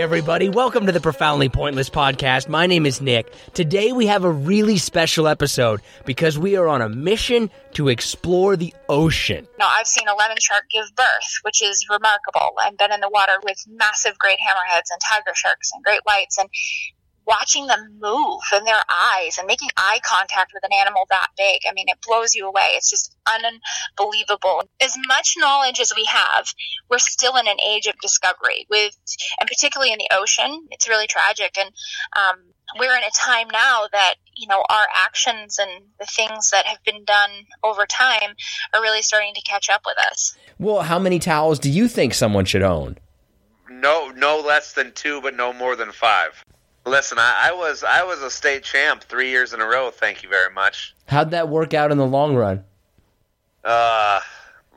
everybody. Welcome to the Profoundly Pointless podcast. My name is Nick. Today we have a really special episode because we are on a mission to explore the ocean. Now, I've seen a lemon shark give birth, which is remarkable. I've been in the water with massive great hammerheads and tiger sharks and great whites, and watching them move in their eyes and making eye contact with an animal that big. I mean, it blows you away. It's just unbelievable. As much knowledge as we have, we're still in an age of discovery with, and particularly in the ocean, it's really tragic. And, um, we're in a time now that you know our actions and the things that have been done over time are really starting to catch up with us. Well, how many towels do you think someone should own? No, no less than two, but no more than five. Listen, I, I was I was a state champ three years in a row. Thank you very much. How'd that work out in the long run? Uh,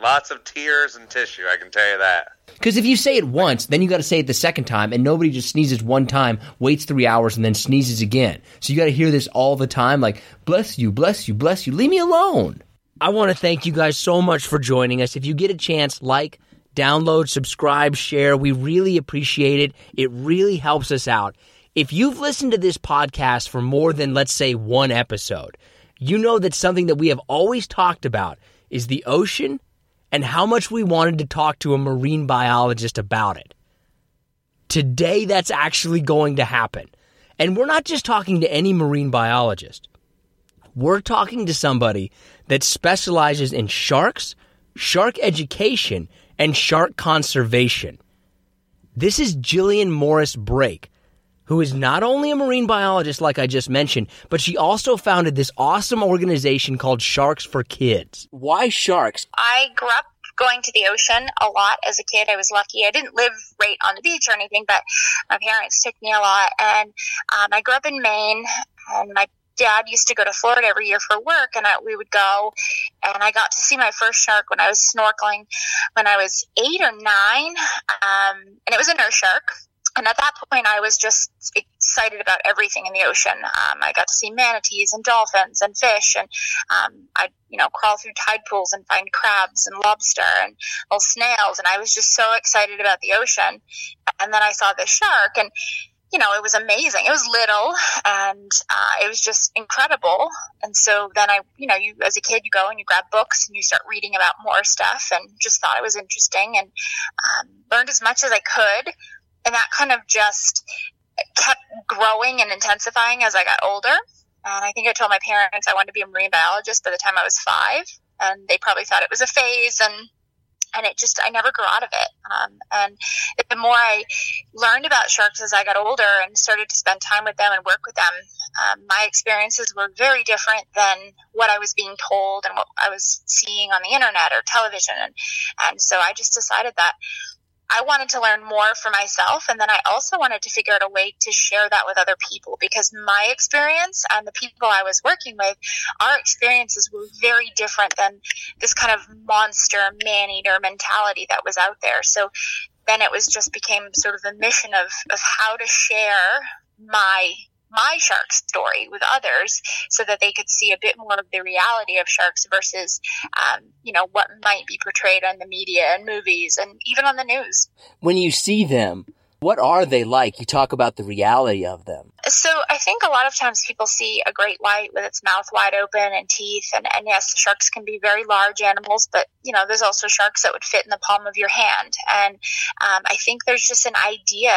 lots of tears and tissue. I can tell you that. Because if you say it once, then you got to say it the second time, and nobody just sneezes one time, waits three hours, and then sneezes again. So you got to hear this all the time, like "bless you, bless you, bless you." Leave me alone. I want to thank you guys so much for joining us. If you get a chance, like, download, subscribe, share. We really appreciate it. It really helps us out. If you've listened to this podcast for more than, let's say, one episode, you know that something that we have always talked about is the ocean and how much we wanted to talk to a marine biologist about it. Today, that's actually going to happen. And we're not just talking to any marine biologist. We're talking to somebody that specializes in sharks, shark education, and shark conservation. This is Jillian Morris Brake who is not only a marine biologist, like I just mentioned, but she also founded this awesome organization called Sharks for Kids. Why sharks? I grew up going to the ocean a lot as a kid. I was lucky. I didn't live right on the beach or anything, but my parents took me a lot. And um, I grew up in Maine, and my dad used to go to Florida every year for work, and I, we would go. And I got to see my first shark when I was snorkeling when I was eight or nine, um, and it was a nurse shark and at that point, I was just excited about everything in the ocean. Um, I got to see manatees and dolphins and fish, and um, I'd you know crawl through tide pools and find crabs and lobster and little snails, and I was just so excited about the ocean. And then I saw this shark, and you know, it was amazing. It was little and uh, it was just incredible. And so then I, you know, you as a kid, you go and you grab books and you start reading about more stuff and just thought it was interesting and um, learned as much as I could and that kind of just kept growing and intensifying as I got older. And I think I told my parents I wanted to be a marine biologist by the time I was five, and they probably thought it was a phase, and and it just I never grew out of it. Um, and the more I learned about sharks as I got older and started to spend time with them and work with them, um, my experiences were very different than what I was being told and what I was seeing on the internet or television. And and so I just decided that I wanted to learn more for myself. And then I also wanted to figure out a way to share that with other people because my experience and the people I was working with, our experiences were very different than this kind of monster man eater mentality that was out there. So then it was just became sort of a mission of, of how to share my my shark story with others so that they could see a bit more of the reality of sharks versus, um, you know, what might be portrayed on the media and movies and even on the news. When you see them, what are they like? You talk about the reality of them. So I think a lot of times people see a great white with its mouth wide open and teeth, and, and yes, sharks can be very large animals, but you know, there's also sharks that would fit in the palm of your hand. And um, I think there's just an idea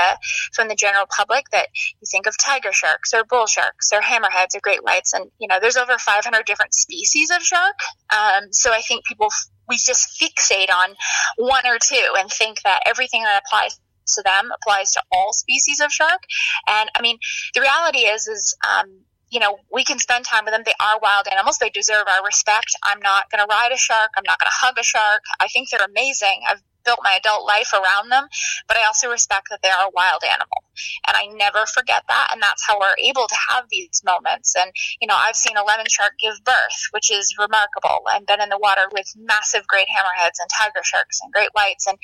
from the general public that you think of tiger sharks or bull sharks or hammerheads or great whites, and you know, there's over 500 different species of shark. Um, so I think people we just fixate on one or two and think that everything that applies to them applies to all species of shark. And I mean, the reality is, is, um, you know, we can spend time with them. They are wild animals. They deserve our respect. I'm not going to ride a shark. I'm not going to hug a shark. I think they're amazing. I've built my adult life around them, but I also respect that they are a wild animal. And I never forget that. And that's how we're able to have these moments. And, you know, I've seen a lemon shark give birth, which is remarkable. I've been in the water with massive great hammerheads and tiger sharks and great whites. And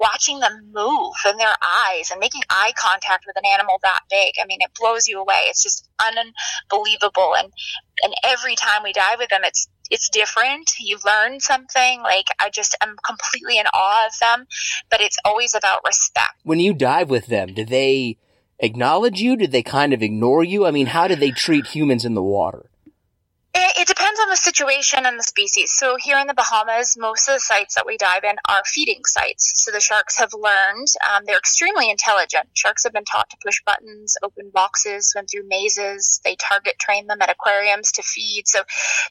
watching them move in their eyes and making eye contact with an animal that big. I mean, it blows you away. It's just unbelievable. And, and every time we dive with them, it's, it's different. You learn something. Like I just am completely in awe of them, but it's always about respect. When you dive with them, do they acknowledge you? Do they kind of ignore you? I mean, how do they treat humans in the water? It, it, depends on the situation and the species. So here in the Bahamas, most of the sites that we dive in are feeding sites. So the sharks have learned, um, they're extremely intelligent. Sharks have been taught to push buttons, open boxes, swim through mazes. They target train them at aquariums to feed. So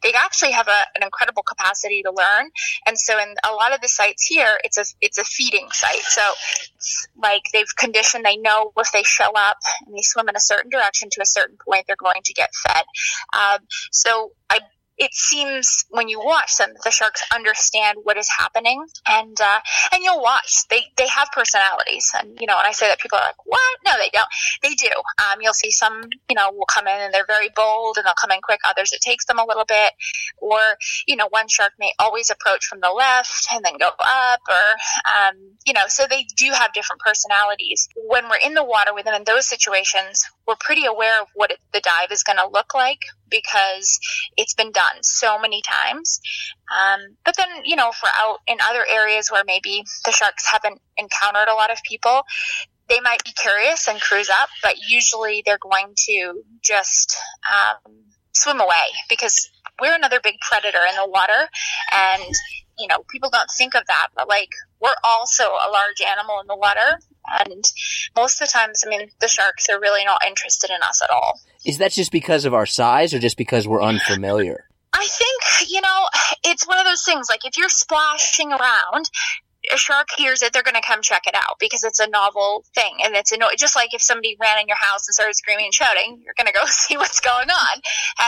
they actually have a, an incredible capacity to learn. And so in a lot of the sites here, it's a, it's a feeding site. So like they've conditioned, they know if they show up and they swim in a certain direction to a certain point, they're going to get fed. Um, so I it seems when you watch them the sharks understand what is happening and uh, and you'll watch. They they have personalities and you know when i say that people are like what? No they don't. They do. Um, you'll see some you know will come in and they're very bold and they'll come in quick. Others it takes them a little bit. Or you know one shark may always approach from the left and then go up or um, you know so they do have different personalities. When we're in the water with them in those situations we're pretty aware of what it, the dive is going to look like because it's been done so many times. Um, but then, you know, we're out in other areas where maybe the sharks haven't encountered a lot of people, they might be curious and cruise up, but usually they're going to just um, swim away because we're another big predator in the water. And, you know, people don't think of that, but like we're also a large animal in the water. And most of the times, I mean, the sharks are really not interested in us at all. Is that just because of our size or just because we're unfamiliar? I think, you know, it's one of those things like if you're splashing around, a shark hears it, they're going to come check it out because it's a novel thing. And it's a no, just like if somebody ran in your house and started screaming and shouting, you're going to go see what's going on.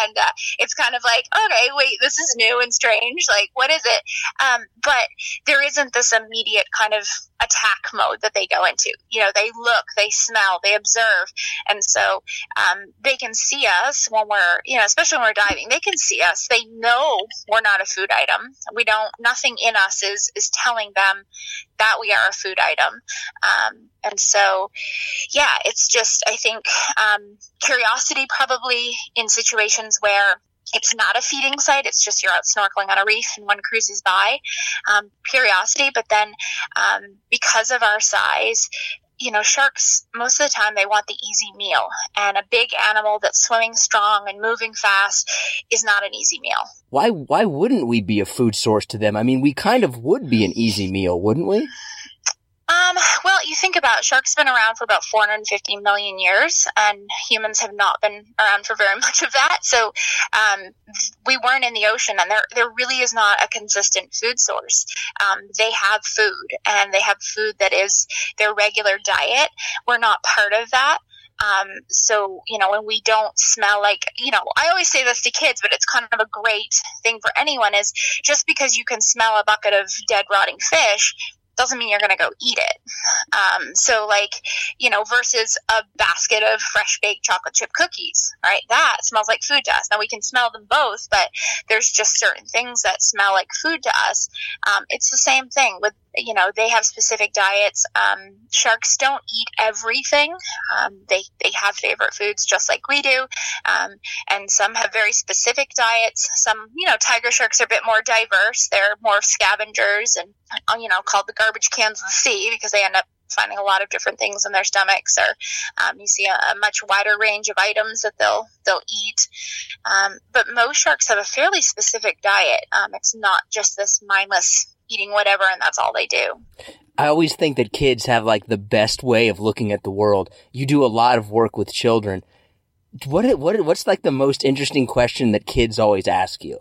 And uh, it's kind of like, okay, wait, this is new and strange. Like, what is it? Um, but there isn't this immediate kind of attack mode that they go into. You know, they look, they smell, they observe. And so um, they can see us when we're, you know, especially when we're diving, they can see us. They know we're not a food item. We don't, nothing in us is, is telling them that we are a food item. Um, and so, yeah, it's just, I think, um, curiosity probably in situations where it's not a feeding site. It's just you're out snorkeling on a reef and one cruises by. Um, curiosity, but then um, because of our size, you know, sharks, most of the time they want the easy meal. And a big animal that's swimming strong and moving fast is not an easy meal. Why, why wouldn't we be a food source to them? I mean, we kind of would be an easy meal, wouldn't we? Um, well, you think about it, sharks have been around for about 450 million years, and humans have not been around for very much of that. So um, we weren't in the ocean, and there there really is not a consistent food source. Um, they have food, and they have food that is their regular diet. We're not part of that. Um, so, you know, when we don't smell like, you know, I always say this to kids, but it's kind of a great thing for anyone is just because you can smell a bucket of dead rotting fish doesn't mean you're going to go eat it. Um, so, like, you know, versus a basket of fresh baked chocolate chip cookies, right? That smells like food to us. Now, we can smell them both, but there's just certain things that smell like food to us. Um, it's the same thing with you know they have specific diets. Um, sharks don't eat everything. Um, they they have favorite foods just like we do. Um, and some have very specific diets. Some you know tiger sharks are a bit more diverse. They're more scavengers and uh, you know called the garbage cans of the sea because they end up finding a lot of different things in their stomachs or um, you see a, a, much wider range of items that they'll they'll eat. Um, but most sharks have a fairly specific diet. Um, it's not just this mindless eating whatever and that's all they do. I always think that kids have like the best way of looking at the world. You do a lot of work with children. What what what's like the most interesting question that kids always ask you?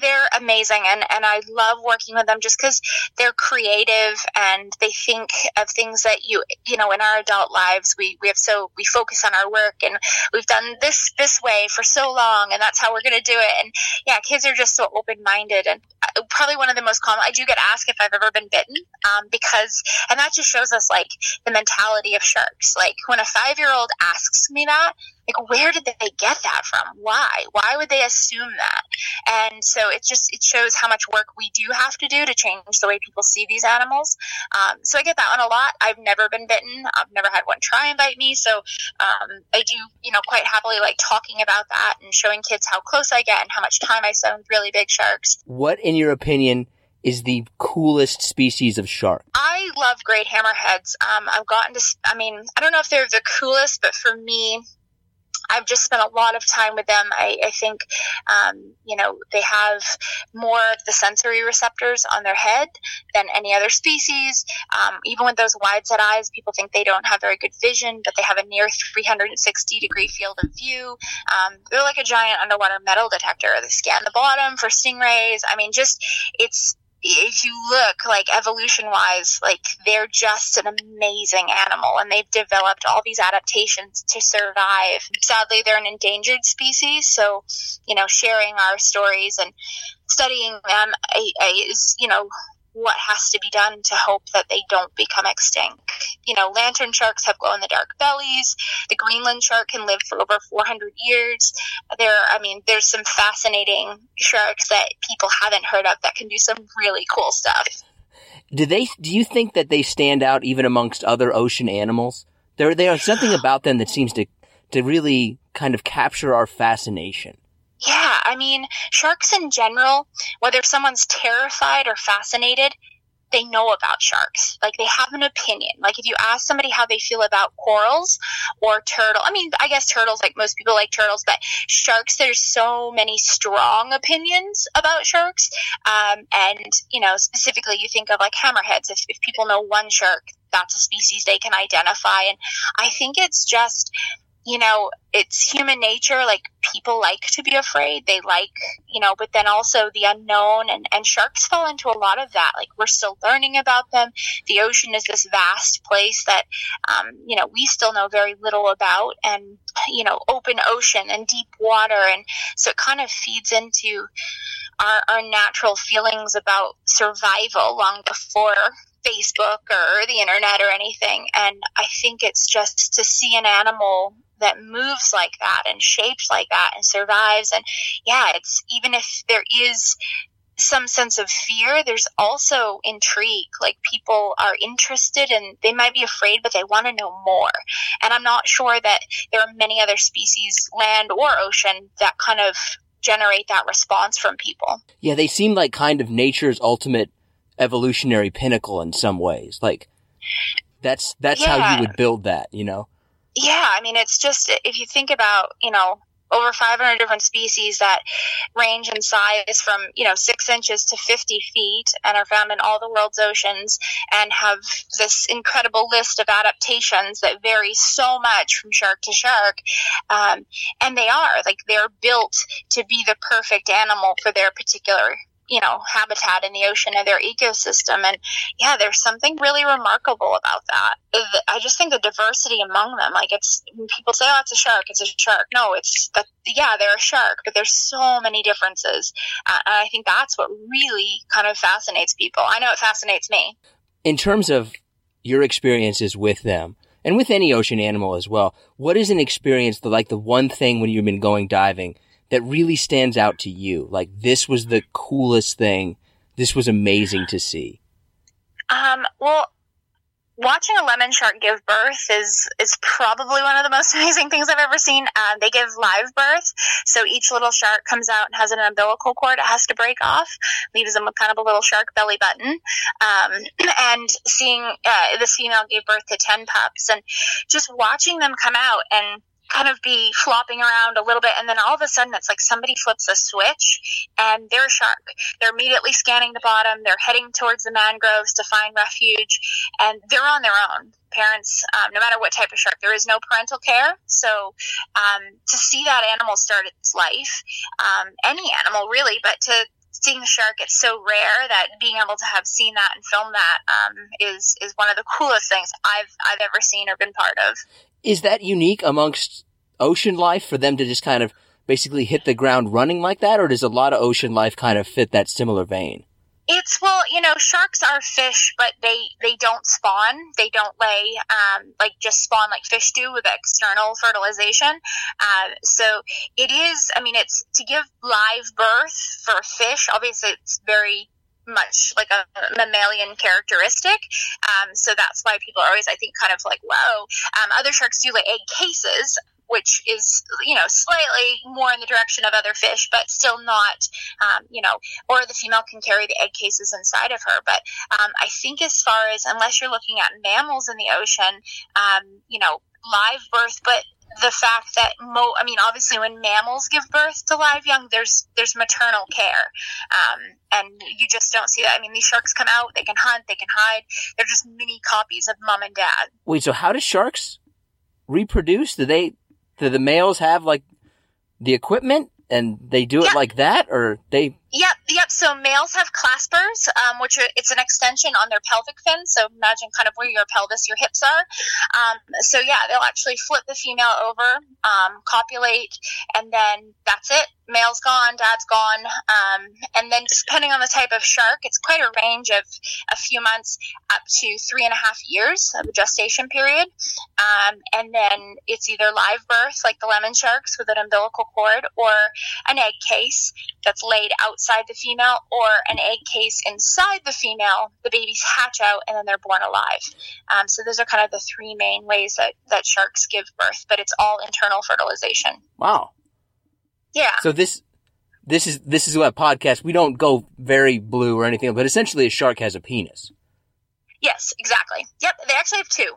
They're amazing and, and I love working with them just because they're creative and they think of things that you you know in our adult lives we, we have so we focus on our work and we've done this this way for so long and that's how we're going to do it. And yeah kids are just so open minded and uh, probably one of the most common I do get asked if I've ever been bitten um, because and that just shows us like the mentality of sharks. Like when a five year old asks me that like where did they get that from? Why? Why would they assume that? And so it just it shows how much work we do have to do to change the way people see these animals. Um, so i get that one a lot. I've never been bitten. I've never had one try and bite me. So um, i do you know quite happily like talking about that and showing kids how close i get and how much time i spend with really big sharks. What in your opinion is the coolest species of shark? I love great hammerheads. Um, I've gotten to, I mean, I don't know if they're the coolest, but for me, I've just spent a lot of time with them. I, I think, um, you know, they have more of the sensory receptors on their head than any other species. Um, even with those wide set eyes, people think they don't have very good vision, but they have a near 360 degree field of view. Um, they're like a giant underwater metal detector. They scan the bottom for stingrays. I mean, just, it's, if you look like evolution wise, like they're just an amazing animal and they've developed all these adaptations to survive. Sadly, they're an endangered species. So, you know, sharing our stories and studying them is, you know, what has to be done to hope that they don't become extinct. You know, lantern sharks have glow in the dark bellies. The Greenland shark can live for over 400 years. There, I mean, there's some fascinating sharks that people haven't heard of that can do some really cool stuff. Do they? Do you think that they stand out even amongst other ocean animals? There, there's something about them that seems to to really kind of capture our fascination. Yeah, I mean, sharks in general, whether someone's terrified or fascinated, they know about sharks. Like they have an opinion. Like if you ask somebody how they feel about corals or turtle, I mean, I guess turtles, like most people like turtles, but sharks, there's so many strong opinions about sharks. Um, and, you know, specifically you think of like hammerheads. If, if people know one shark, that's a species they can identify. And I think it's just, you know, it's human nature. Like people like to be afraid. They like, you know, but then also the unknown and, and sharks fall into a lot of that. Like we're still learning about them. The ocean is this vast place that, um, you know, we still know very little about and, you know, open ocean and deep water. And so it kind of feeds into our, our natural feelings about survival long before Facebook or the internet or anything. And I think it's just to see an animal that moves like that and shapes like that and survives. And yeah, it's even if there is some sense of fear, there's also intrigue. Like people are interested and they might be afraid, but they want to know more. And I'm not sure that there are many other species, land or ocean, that kind of generate that response from people. Yeah, they seem like kind of nature's ultimate evolutionary pinnacle in some ways. Like that's that's yeah. how you would build that, you know? Yeah, I mean, it's just if you think about, you know, over 500 different species that range in size from, you know, six inches to 50 feet and are found in all the world's oceans and have this incredible list of adaptations that vary so much from shark to shark. Um, and they are, like, they're built to be the perfect animal for their particular you know habitat in the ocean and their ecosystem. And yeah there's something really remarkable about that. I just think the diversity among them like it's people say oh it's a shark it's a shark. No it's that yeah they're a shark but there's so many differences. Uh, and i think that's what really kind of fascinates people. I know it fascinates me. In terms of your experiences with them and with any ocean animal as well what is an experience like the one thing when you've been going diving that really stands out to you? Like this was the coolest thing. This was amazing to see. Um, well, watching a lemon shark give birth is is probably one of the most amazing things I've ever seen. Um, they give live birth, so each little shark comes out and has an umbilical cord it has to break off, leaves them with kind of a little shark belly button. Um, and seeing uh, this female gave birth to ten pups, and just watching them come out and kind of be flopping around a little bit and then all of a sudden it's like somebody flips a switch and they're a shark. They're immediately scanning the bottom. They're heading towards the mangroves to find refuge and they're on their own. Parents um, no matter what type of shark there is no parental care. So um, to see that animal start its life um, any animal really but to seeing the shark it's so rare that being able to have seen that and film that um, is is one of the coolest things I've I've ever seen or been part of. Is that unique amongst ocean life for them to just kind of basically hit the ground running like that, or does a lot of ocean life kind of fit that similar vein? It's well, you know, sharks are fish, but they they don't spawn. They don't lay um, like just spawn like fish do with external fertilization. Uh, so it is. I mean, it's to give live birth for fish. Obviously, it's very much like a mammalian characteristic. Um, so that's why people are always, I think, kind of like, whoa. Um, other sharks do lay egg cases, which is, you know, slightly more in the direction of other fish, but still not, um, you know, or the female can carry the egg cases inside of her. But um, I think as far as, unless you're looking at mammals in the ocean, um, you know, live birth, but the fact that mo I mean obviously when mammals give birth to live young there's there's maternal care. Um, and you just don't see that. I mean these sharks come out they can hunt they can hide. They're just mini copies of mom and dad. Wait so how do sharks reproduce? Do they do the males have like the equipment and they do it yeah. like that or they Yep, yep. So males have claspers, um, which are, it's an extension on their pelvic fin. So imagine kind of where your pelvis, your hips are. Um, so yeah, they'll actually flip the female over, um, copulate, and then that's it. Male's gone, dad's gone, um, and then depending on the type of shark, it's quite a range of a few months up to three and a half years of a gestation period, um, and then it's either live birth like the lemon sharks with an umbilical cord, or an egg case that's laid out outside the female or an egg case inside the female, the babies hatch out and then they're born alive. Um, so those are kind of the three main ways that, that sharks give birth, but it's all internal fertilization. Wow. Yeah. So this this is this is what podcast we don't go very blue or anything, but essentially a shark has a penis. Yes, exactly. Yep, they actually have two.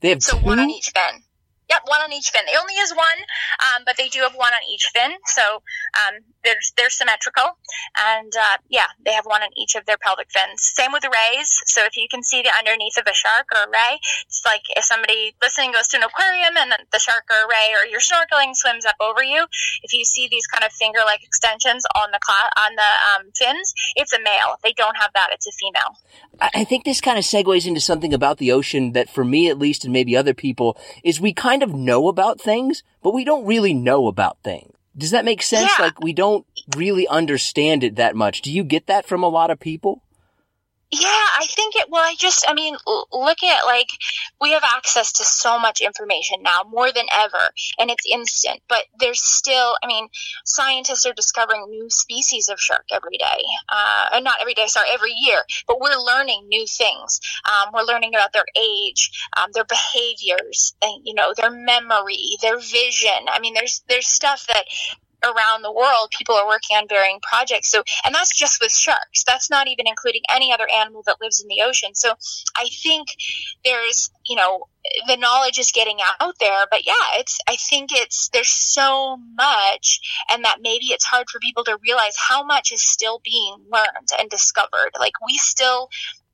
They have so two? one on each fin. Yep, one on each fin. They only use one, um, but they do have one on each fin. So um, they're they're symmetrical, and uh, yeah, they have one on each of their pelvic fins. Same with rays. So if you can see the underneath of a shark or a ray, it's like if somebody listening goes to an aquarium and the shark or ray or you're snorkeling swims up over you. If you see these kind of finger-like extensions on the cl- on the um, fins, it's a male. If they don't have that, it's a female. I think this kind of segues into something about the ocean that, for me at least, and maybe other people, is we kind of know about things, but we don't really know about things. Does that make sense? Yeah. Like we don't really understand it that much. Do you get that from a lot of people? Yeah, I think it, well, I just, I mean, look at like, we have access to so much information now, more than ever, and it's instant, but there's still, I mean, scientists are discovering new species of shark every day. Uh, not every day, sorry, every year, but we're learning new things. Um, we're learning about their age, um, their behaviors, and, you know, their memory, their vision. I mean, there's, there's stuff that around the world, people are working on varying projects. So, and that's just with sharks. That's not even including any other animal that lives in the ocean. So, I think there's, you know, the knowledge is getting out there, but yeah, it's, I think it's, there's so much and that maybe it's hard for people to realize how much is still being learned and discovered. Like we still,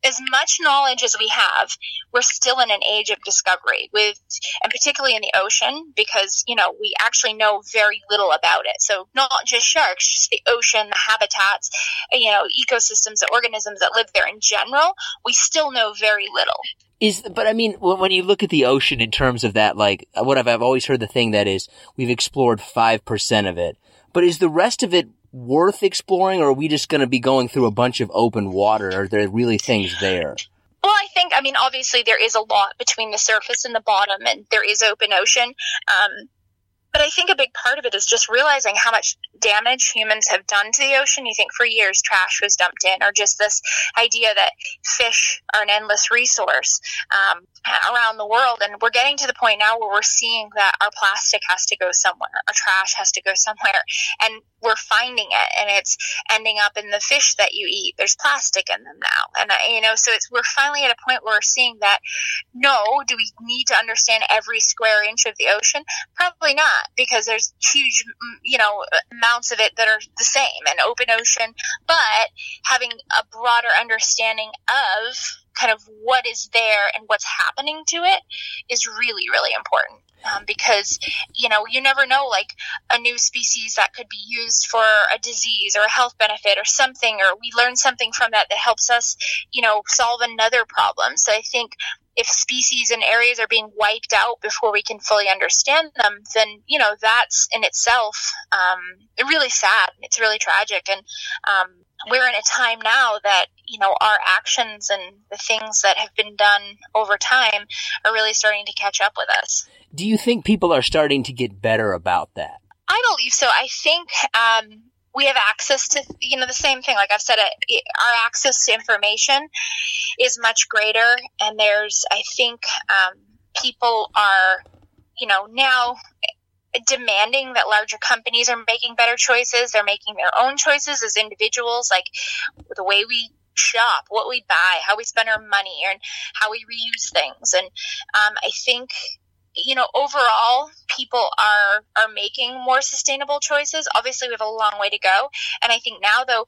as much knowledge as we have, we're still in an age of discovery with, and particularly in the ocean, because, you know, we actually know very little about it. So not just sharks, just the ocean, the habitats, you know, ecosystems, the organisms that live there in general, we still know very little. Is, but I mean, when you look at the ocean in terms of that, like, what I've, I've always heard the thing that is, we've explored 5% of it. But is the rest of it worth exploring, or are we just going to be going through a bunch of open water? Are there really things there? Well, I think, I mean, obviously there is a lot between the surface and the bottom, and there is open ocean. Um, but I think a big part of it is just realizing how much damage humans have done to the ocean. You think for years trash was dumped in, or just this idea that fish are an endless resource um, around the world. And we're getting to the point now where we're seeing that our plastic has to go somewhere, our trash has to go somewhere. And we're finding it and it's ending up in the fish that you eat. There's plastic in them now. And, you know, so it's, we're finally at a point where we're seeing that no, do we need to understand every square inch of the ocean? Probably not because there's huge, you know, amounts of it that are the same and open ocean, but having a broader understanding of kind of what is there and what's happening to it is really, really important. Um, because you know you never know like a new species that could be used for a disease or a health benefit or something or we learn something from that that helps us you know solve another problem so i think if species and areas are being wiped out before we can fully understand them, then you know that's in itself um, really sad. It's really tragic, and um, we're in a time now that you know our actions and the things that have been done over time are really starting to catch up with us. Do you think people are starting to get better about that? I believe so. I think um, we have access to you know the same thing. Like i've said it, our access to information is much greater and there's i think um, people are you know now demanding that larger companies are making better choices. They're making their own choices as individuals like the way we shop what we buy how we spend our money and how we reuse things. And um, i think you know, overall, people are are making more sustainable choices. Obviously, we have a long way to go, and I think now, though,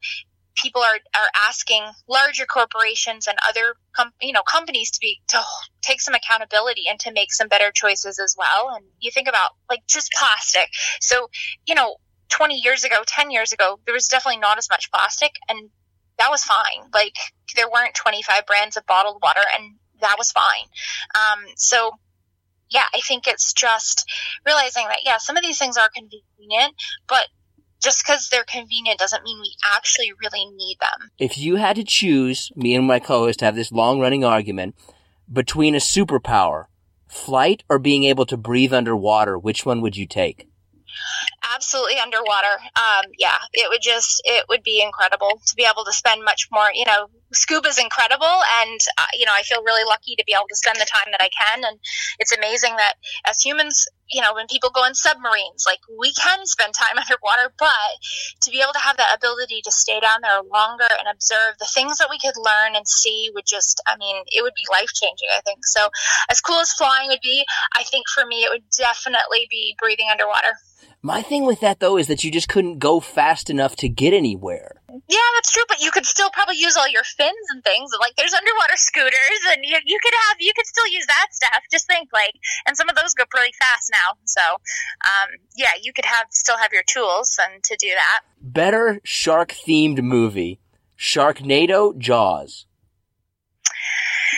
people are are asking larger corporations and other com- you know companies to be to take some accountability and to make some better choices as well. And you think about like just plastic. So, you know, 20 years ago, 10 years ago, there was definitely not as much plastic, and that was fine. Like there weren't 25 brands of bottled water, and that was fine. Um, so yeah, I think it's just realizing that, yeah, some of these things are convenient, but just because they're convenient doesn't mean we actually really need them. If you had to choose, me and my co host have this long running argument between a superpower, flight, or being able to breathe underwater, which one would you take? Absolutely underwater. Um, yeah, it would just it would be incredible to be able to spend much more. You know, scuba is incredible, and uh, you know I feel really lucky to be able to spend the time that I can. And it's amazing that as humans, you know, when people go in submarines, like we can spend time underwater, but to be able to have that ability to stay down there longer and observe the things that we could learn and see would just, I mean, it would be life changing. I think so. As cool as flying would be, I think for me it would definitely be breathing underwater. My thing with that though is that you just couldn't go fast enough to get anywhere. Yeah, that's true, but you could still probably use all your fins and things. Like there's underwater scooters, and you, you could have you could still use that stuff. Just think, like, and some of those go pretty fast now. So, um, yeah, you could have still have your tools and to do that. Better shark themed movie: Sharknado, Jaws.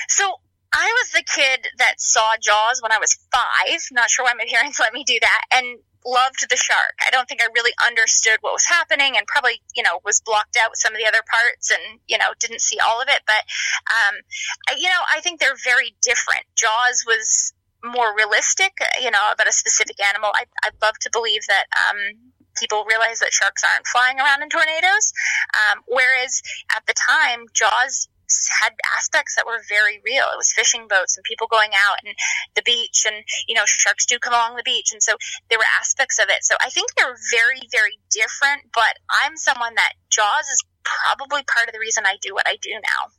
So I was the kid that saw Jaws when I was five. Not sure why my parents let me do that, and loved the shark. I don't think I really understood what was happening and probably, you know, was blocked out with some of the other parts and, you know, didn't see all of it. But, um, you know, I think they're very different. Jaws was more realistic, you know, about a specific animal. I, I'd love to believe that, um, people realize that sharks aren't flying around in tornadoes. Um, whereas at the time, Jaws had aspects that were very real. It was fishing boats and people going out and the beach and, you know, sharks do come along the beach. And so there were aspects of it. So I think they're very, very different, but I'm someone that Jaws is probably part of the reason I do what I do now.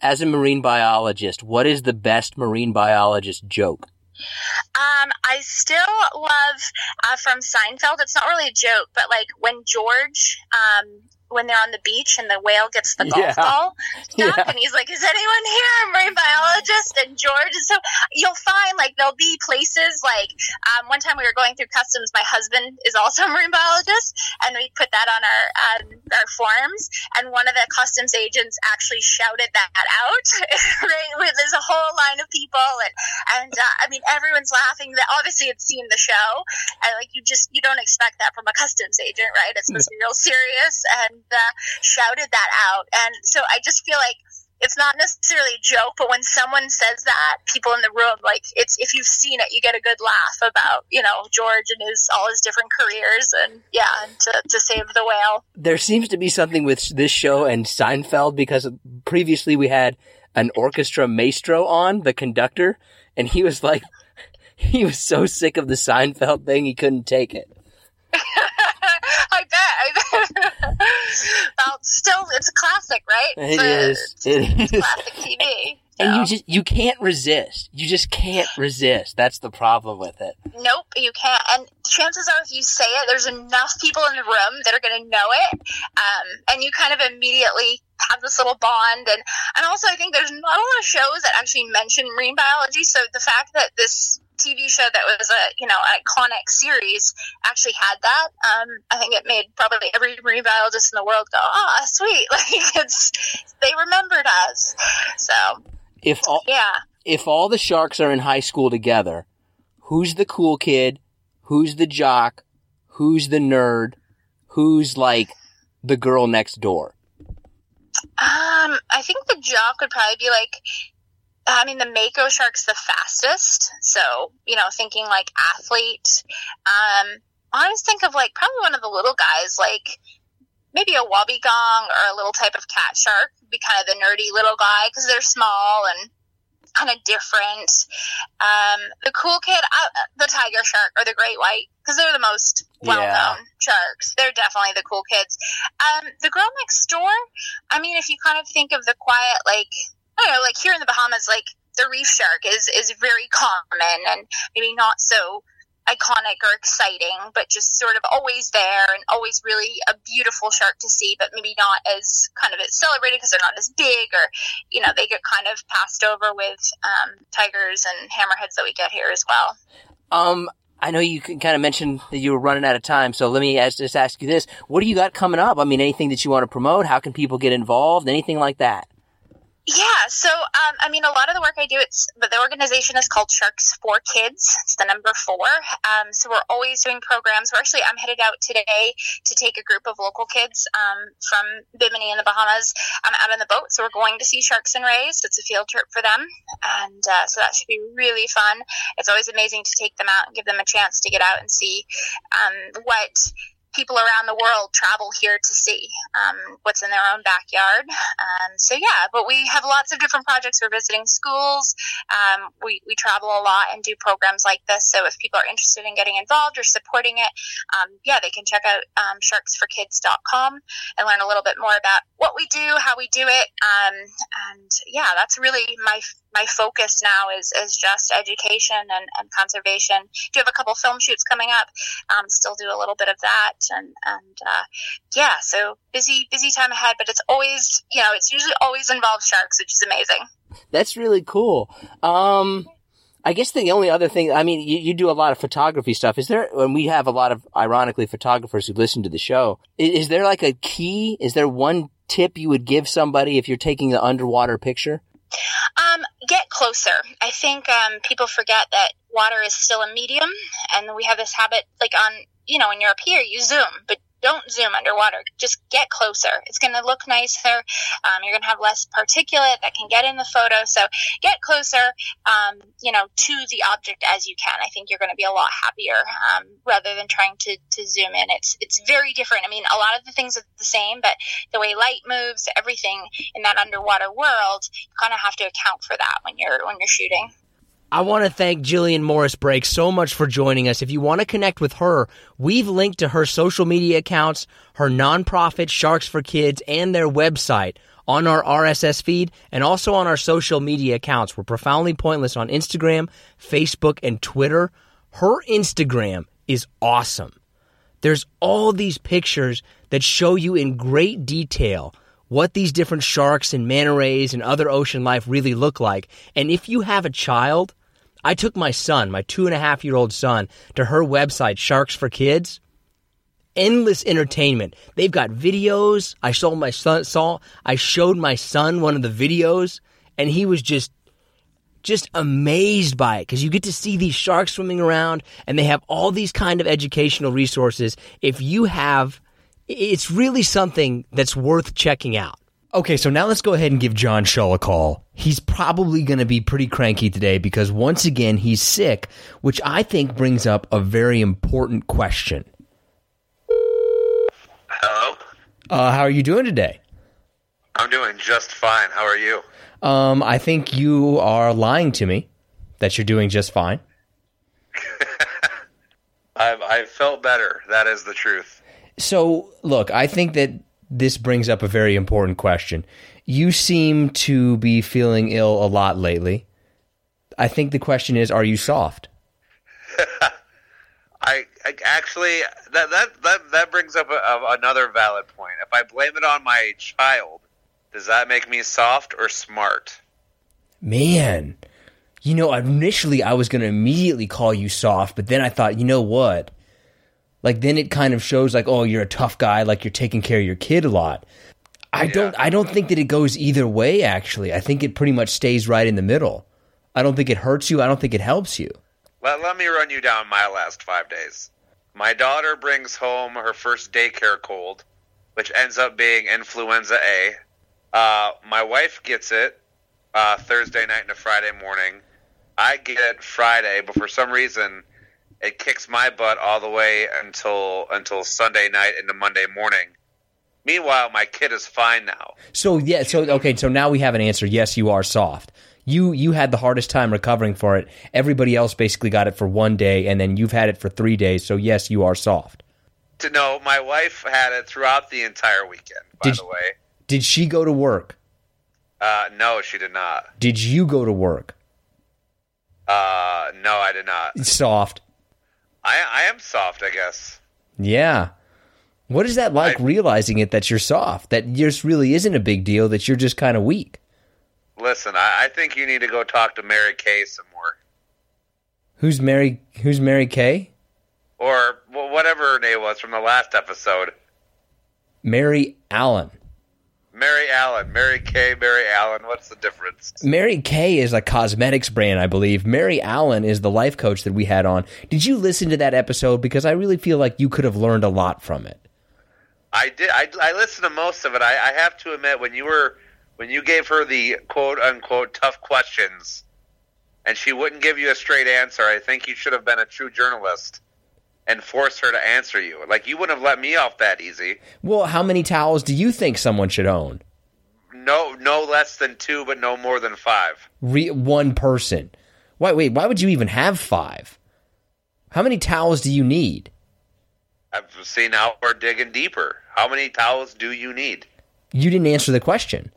As a marine biologist, what is the best marine biologist joke? Um, I still love uh, from Seinfeld. It's not really a joke, but like when George um, when they're on the beach and the whale gets the golf yeah. ball stuff yeah. and he's like is anyone here? A marine biologist and george so you'll find like there'll be places like um, one time we were going through customs my husband is also a marine biologist and we put that on our um, our forms and one of the customs agents actually shouted that out right there's a whole line of people and and uh, i mean everyone's laughing. That obviously had seen the show and like you just you don't expect that from a customs agent right? It's supposed to be real serious and uh, shouted that out. And so I just feel like it's not necessarily a joke, but when someone says that, people in the room, like it's if you've seen it, you get a good laugh about you know George and his all his different careers, and yeah, and to, to save the whale. There seems to be something with this show and Seinfeld because previously we had an orchestra maestro on the conductor, and he was like, he was so sick of the Seinfeld thing he couldn't take it. Well, still, it's a classic, right? It is. It is. classic TV. And you just you can't resist. You just can't resist. That's the problem with it. Nope, you can't. And chances are, if you say it, there's enough people in the room that are going to know it, um, and you kind of immediately have this little bond. And and also, I think there's not a lot of shows that actually mention marine biology. So the fact that this TV show that was a you know an iconic series actually had that. Um, I think it made probably every marine biologist in the world go, "Oh, sweet!" Like it's they remembered us. So if all yeah, if all the sharks are in high school together, who's the cool kid? Who's the jock? Who's the nerd? Who's like the girl next door? Um, I think the jock would probably be like, I mean, the Mako shark's the fastest. So, you know, thinking like athlete. Um, I always think of like probably one of the little guys, like maybe a wobbegong or a little type of cat shark, be kind of the nerdy little guy because they're small and kind of different. Um, the cool kid, uh, the tiger shark or the great white, because they're the most well known yeah. sharks. They're definitely the cool kids. Um, the girl next door, I mean, if you kind of think of the quiet, like, I don't know, like here in the Bahamas, like the reef shark is, is very common and maybe not so iconic or exciting, but just sort of always there and always really a beautiful shark to see, but maybe not as kind of celebrated because they're not as big or, you know, they get kind of passed over with um, tigers and hammerheads that we get here as well. Um, I know you can kind of mentioned that you were running out of time, so let me just ask you this: What do you got coming up? I mean, anything that you want to promote? How can people get involved? Anything like that? Yeah, so um, I mean, a lot of the work I do, it's but the organization is called Sharks for Kids. It's the number four. Um, so we're always doing programs. We're actually I'm headed out today to take a group of local kids um, from Bimini in the Bahamas. I'm out on the boat, so we're going to see sharks and rays. It's a field trip for them, and uh, so that should be really fun. It's always amazing to take them out and give them a chance to get out and see um, what people around the world travel here to see um, what's in their own backyard. Um, so yeah, but we have lots of different projects. We're visiting schools. Um, we, we travel a lot and do programs like this. So if people are interested in getting involved or supporting it, um, yeah, they can check out um, sharksforkids.com and learn a little bit more about what we do, how we do it. Um, and yeah, that's really my my focus now is, is just education and, and conservation. Do have a couple film shoots coming up. Still do a little bit of that, and and uh, yeah, so busy busy time ahead. But it's always you know it's usually always involves sharks, which is amazing. That's really cool. Um, I guess the only other thing, I mean, you, you, do a lot of photography stuff. Is there, and we have a lot of, ironically, photographers who listen to the show. Is, is there like a key? Is there one tip you would give somebody if you're taking the underwater picture? Um, get closer. I think um, people forget that water is still a medium, and we have this habit, like on, you know, when you're up here, you zoom, but don't zoom underwater. Just get closer. It's going to look nicer. Um, you're going to have less particulate that can get in the photo. So get closer, um, you know, to the object as you can. I think you're going to be a lot happier um, rather than trying to, to zoom in. It's it's very different. I mean, a lot of the things are the same, but the way light moves, everything in that underwater world, you kind of have to account for that when you're when you're shooting. I want to thank Jillian Morris Brake so much for joining us. If you want to connect with her, we've linked to her social media accounts, her nonprofit Sharks for Kids, and their website on our RSS feed and also on our social media accounts. We're profoundly pointless on Instagram, Facebook, and Twitter. Her Instagram is awesome. There's all these pictures that show you in great detail what these different sharks and manta rays and other ocean life really look like. And if you have a child, I took my son, my two and a half year old son, to her website, Sharks for Kids. Endless entertainment. They've got videos. I saw my son saw I showed my son one of the videos and he was just just amazed by it because you get to see these sharks swimming around and they have all these kind of educational resources. If you have it's really something that's worth checking out. Okay, so now let's go ahead and give John Shaw a call. He's probably going to be pretty cranky today because once again he's sick, which I think brings up a very important question. Hello. Uh, how are you doing today? I'm doing just fine. How are you? Um, I think you are lying to me that you're doing just fine. I've I felt better. That is the truth. So, look, I think that this brings up a very important question. You seem to be feeling ill a lot lately. I think the question is, are you soft? I, I, actually that that that that brings up a, a, another valid point. If I blame it on my child, does that make me soft or smart? Man, you know, initially I was going to immediately call you soft, but then I thought, you know what? Like then it kind of shows like, oh, you're a tough guy, like you're taking care of your kid a lot. I yeah. don't I don't think that it goes either way actually. I think it pretty much stays right in the middle. I don't think it hurts you. I don't think it helps you. Let, let me run you down my last five days. My daughter brings home her first daycare cold, which ends up being influenza A. Uh, my wife gets it uh, Thursday night into Friday morning. I get it Friday, but for some reason, it kicks my butt all the way until until Sunday night into Monday morning. Meanwhile, my kid is fine now. So yeah, so okay, so now we have an answer. Yes, you are soft. You you had the hardest time recovering for it. Everybody else basically got it for one day, and then you've had it for three days. So yes, you are soft. To know, my wife had it throughout the entire weekend. By Did- the way, Did she go to work? uh, no, she did not. Did you go to work? Uh, no, I did not. Soft. I I am soft, I guess. Yeah. What is that like I- realizing it that you're soft? That yours really isn't a big deal, that you're just kind of weak. Listen, I, I think you need to go talk to Mary Kay some more, Who's Mary who's Mary Kay? or wh- whatever her name was from the last episode. Mary Allen. Mary Allen, Mary Kay, Mary Allen. What's the difference? Mary Kay is a cosmetics brand, I believe. Mary Allen is the life coach that we had on. Did you listen to that episode? Because I really feel like you could have learned a lot from it. I did. I, I listened to most of it. I, I have to admit, when you were when you gave her the quote unquote tough questions, and she wouldn't give you a straight answer, I think you should have been a true journalist and force her to answer you. Like you wouldn't have let me off that easy. Well, how many towels do you think someone should own? No, no less than two, but no more than five. Re- one person. Why? Wait. Why would you even have five? How many towels do you need? I've seen how we're digging deeper. How many towels do you need? You didn't answer the question.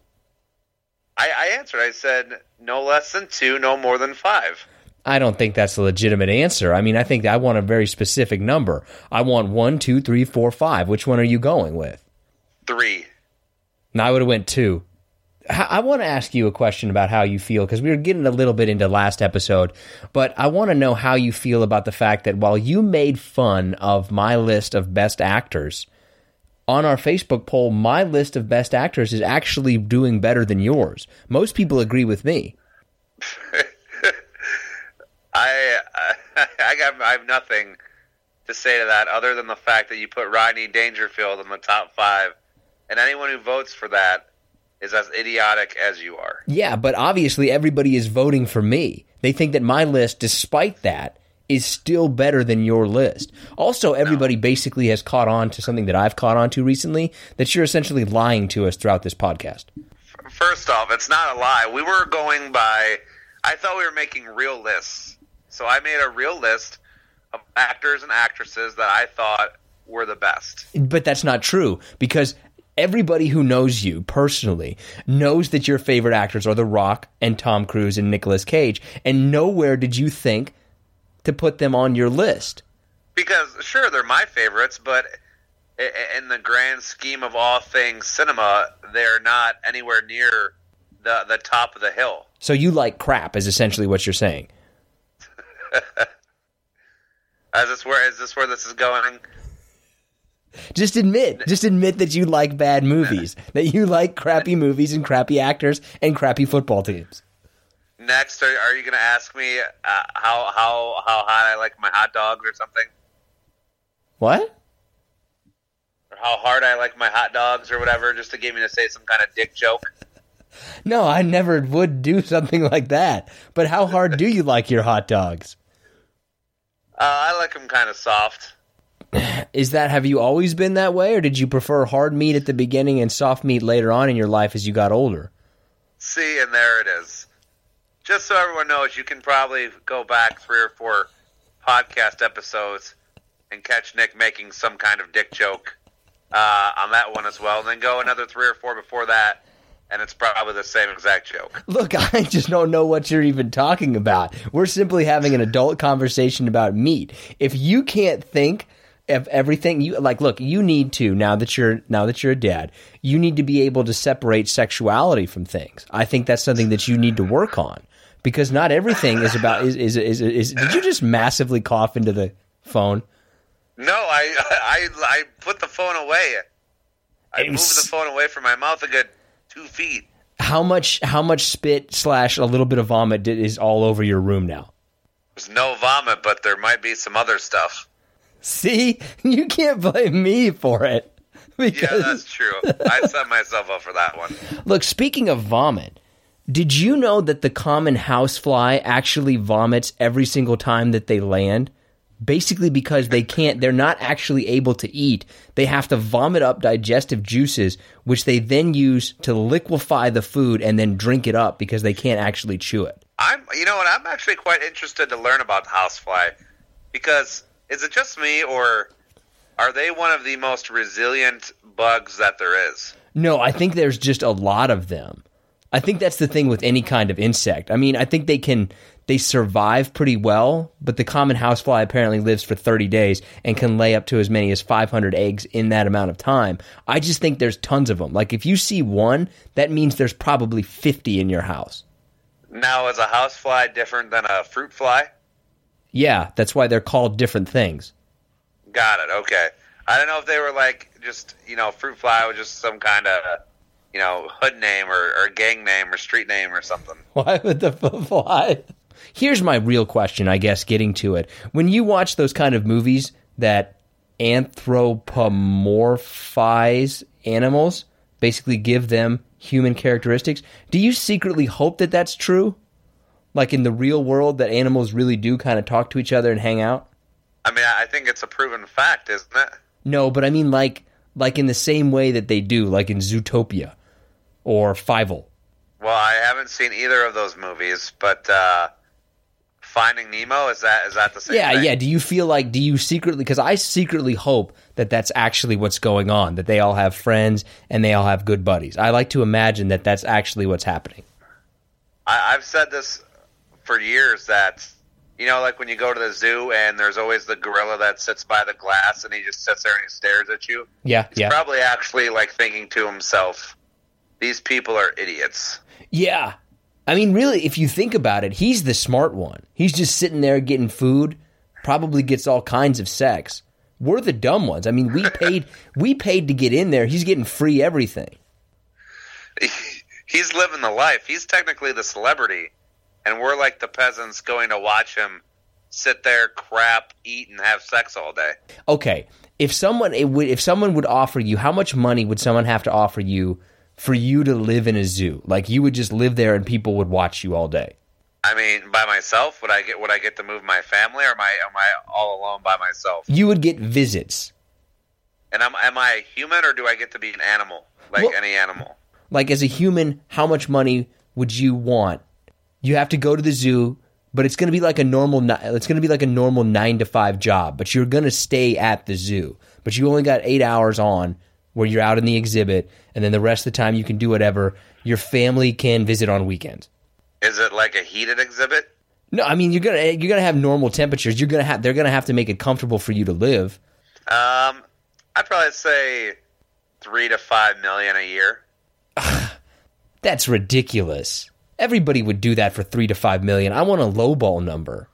I, I answered. I said no less than two, no more than five. I don't think that's a legitimate answer. I mean, I think I want a very specific number. I want one, two, three, four, five. Which one are you going with? Three. No, I would have went two. I want to ask you a question about how you feel because we were getting a little bit into last episode, but I want to know how you feel about the fact that while you made fun of my list of best actors on our Facebook poll, my list of best actors is actually doing better than yours. Most people agree with me. I I got I have nothing to say to that other than the fact that you put Rodney Dangerfield in the top five, and anyone who votes for that is as idiotic as you are. Yeah, but obviously everybody is voting for me. They think that my list, despite that, is still better than your list. Also, everybody basically has caught on to something that I've caught on to recently that you're essentially lying to us throughout this podcast. First off, it's not a lie. We were going by. I thought we were making real lists, so I made a real list of actors and actresses that I thought were the best. But that's not true because everybody who knows you personally knows that your favorite actors are The Rock and Tom Cruise and Nicolas Cage, and nowhere did you think to put them on your list. Because sure, they're my favorites, but in the grand scheme of all things cinema, they're not anywhere near the the top of the hill. So you like crap, is essentially what you're saying. Is this where is this where this is going? Just admit, just admit that you like bad movies, that you like crappy movies and crappy actors and crappy football teams. Next, are, are you going to ask me uh, how how how hot I like my hot dogs or something, What? or how hard I like my hot dogs or whatever, just to get me to say some kind of dick joke? No, I never would do something like that. But how hard do you like your hot dogs? Uh, I like them kind of soft. Is that have you always been that way, or did you prefer hard meat at the beginning and soft meat later on in your life as you got older? See, and there it is. Just so everyone knows, you can probably go back three or four podcast episodes and catch Nick making some kind of dick joke uh, on that one as well, and then go another three or four before that, and it's probably the same exact joke. Look, I just don't know what you're even talking about. We're simply having an adult conversation about meat. If you can't think of everything you like look, you need to now that you're now that you're a dad, you need to be able to separate sexuality from things. I think that's something that you need to work on because not everything is about is is is, is, did you just massively cough into the phone? No, I I I put the phone away. I moved the phone away from my mouth a good two feet. How much how much spit slash a little bit of vomit did, is all over your room now? There's no vomit, but there might be some other stuff. See, you can't blame me for it. Yeah, that's true. I set myself up for that one. Look, speaking of vomit, did you know that the common housefly actually vomits every single time that they land? Basically, because they can't, they're not actually able to eat. They have to vomit up digestive juices, which they then use to liquefy the food and then drink it up because they can't actually chew it. I'm, you know what? I'm actually quite interested to learn about housefly because is it just me or are they one of the most resilient bugs that there is? No, I think there's just a lot of them. I think that's the thing with any kind of insect. I mean, I think they can they survive pretty well, but the common housefly apparently lives for 30 days and can lay up to as many as 500 eggs in that amount of time. I just think there's tons of them. Like if you see one, that means there's probably 50 in your house. Now, is a housefly different than a fruit fly? Yeah, that's why they're called different things. Got it. Okay. I don't know if they were like just you know fruit fly was just some kind of you know hood name or, or gang name or street name or something. Why would the fly? Here's my real question, I guess, getting to it. When you watch those kind of movies that anthropomorphize animals, basically give them human characteristics, do you secretly hope that that's true? Like in the real world, that animals really do kind of talk to each other and hang out? I mean, I think it's a proven fact, isn't it? No, but I mean like like in the same way that they do, like in Zootopia or Fievel. Well, I haven't seen either of those movies, but uh, Finding Nemo is that is that the same? Yeah, thing? yeah. Do you feel like do you secretly? Because I secretly hope that that's actually what's going on. That they all have friends and they all have good buddies. I like to imagine that that's actually what's happening. I, I've said this for years that you know, like when you go to the zoo and there's always the gorilla that sits by the glass and he just sits there and he stares at you. Yeah, He's yeah, probably actually like thinking to himself, "These people are idiots." yeah. I mean, really, if you think about it, he's the smart one. He's just sitting there getting food. Probably gets all kinds of sex. We're the dumb ones. I mean, we paid we paid to get in there. He's getting free everything. He's living the life. He's technically the celebrity, and we're like the peasants going to watch him sit there, crap, eat, and have sex all day. okay, if someone would, if someone would offer you, how much money would someone have to offer you for you to live in a zoo? Like you would just live there and people would watch you all day. I mean, by myself, would I get would I get to move my family, or am I am I all alone by myself? You would get visits. And am am I a human, or do I get to be an animal, like Well- any animal? Like as a human, how much money would you want? You have to go to the zoo, but it's going to be like a normal it's going to be like a normal 9 to 5 job, but you're going to stay at the zoo. But you only got 8 hours on where you're out in the exhibit and then the rest of the time you can do whatever. Your family can visit on weekends. Is it like a heated exhibit? No, I mean you're gonna you're gonna have normal temperatures. You're gonna have they're gonna have to make it comfortable for you to live. Um, I'd probably say three to five million a year. That's ridiculous. Everybody would do that for three to five million. I want a lowball number.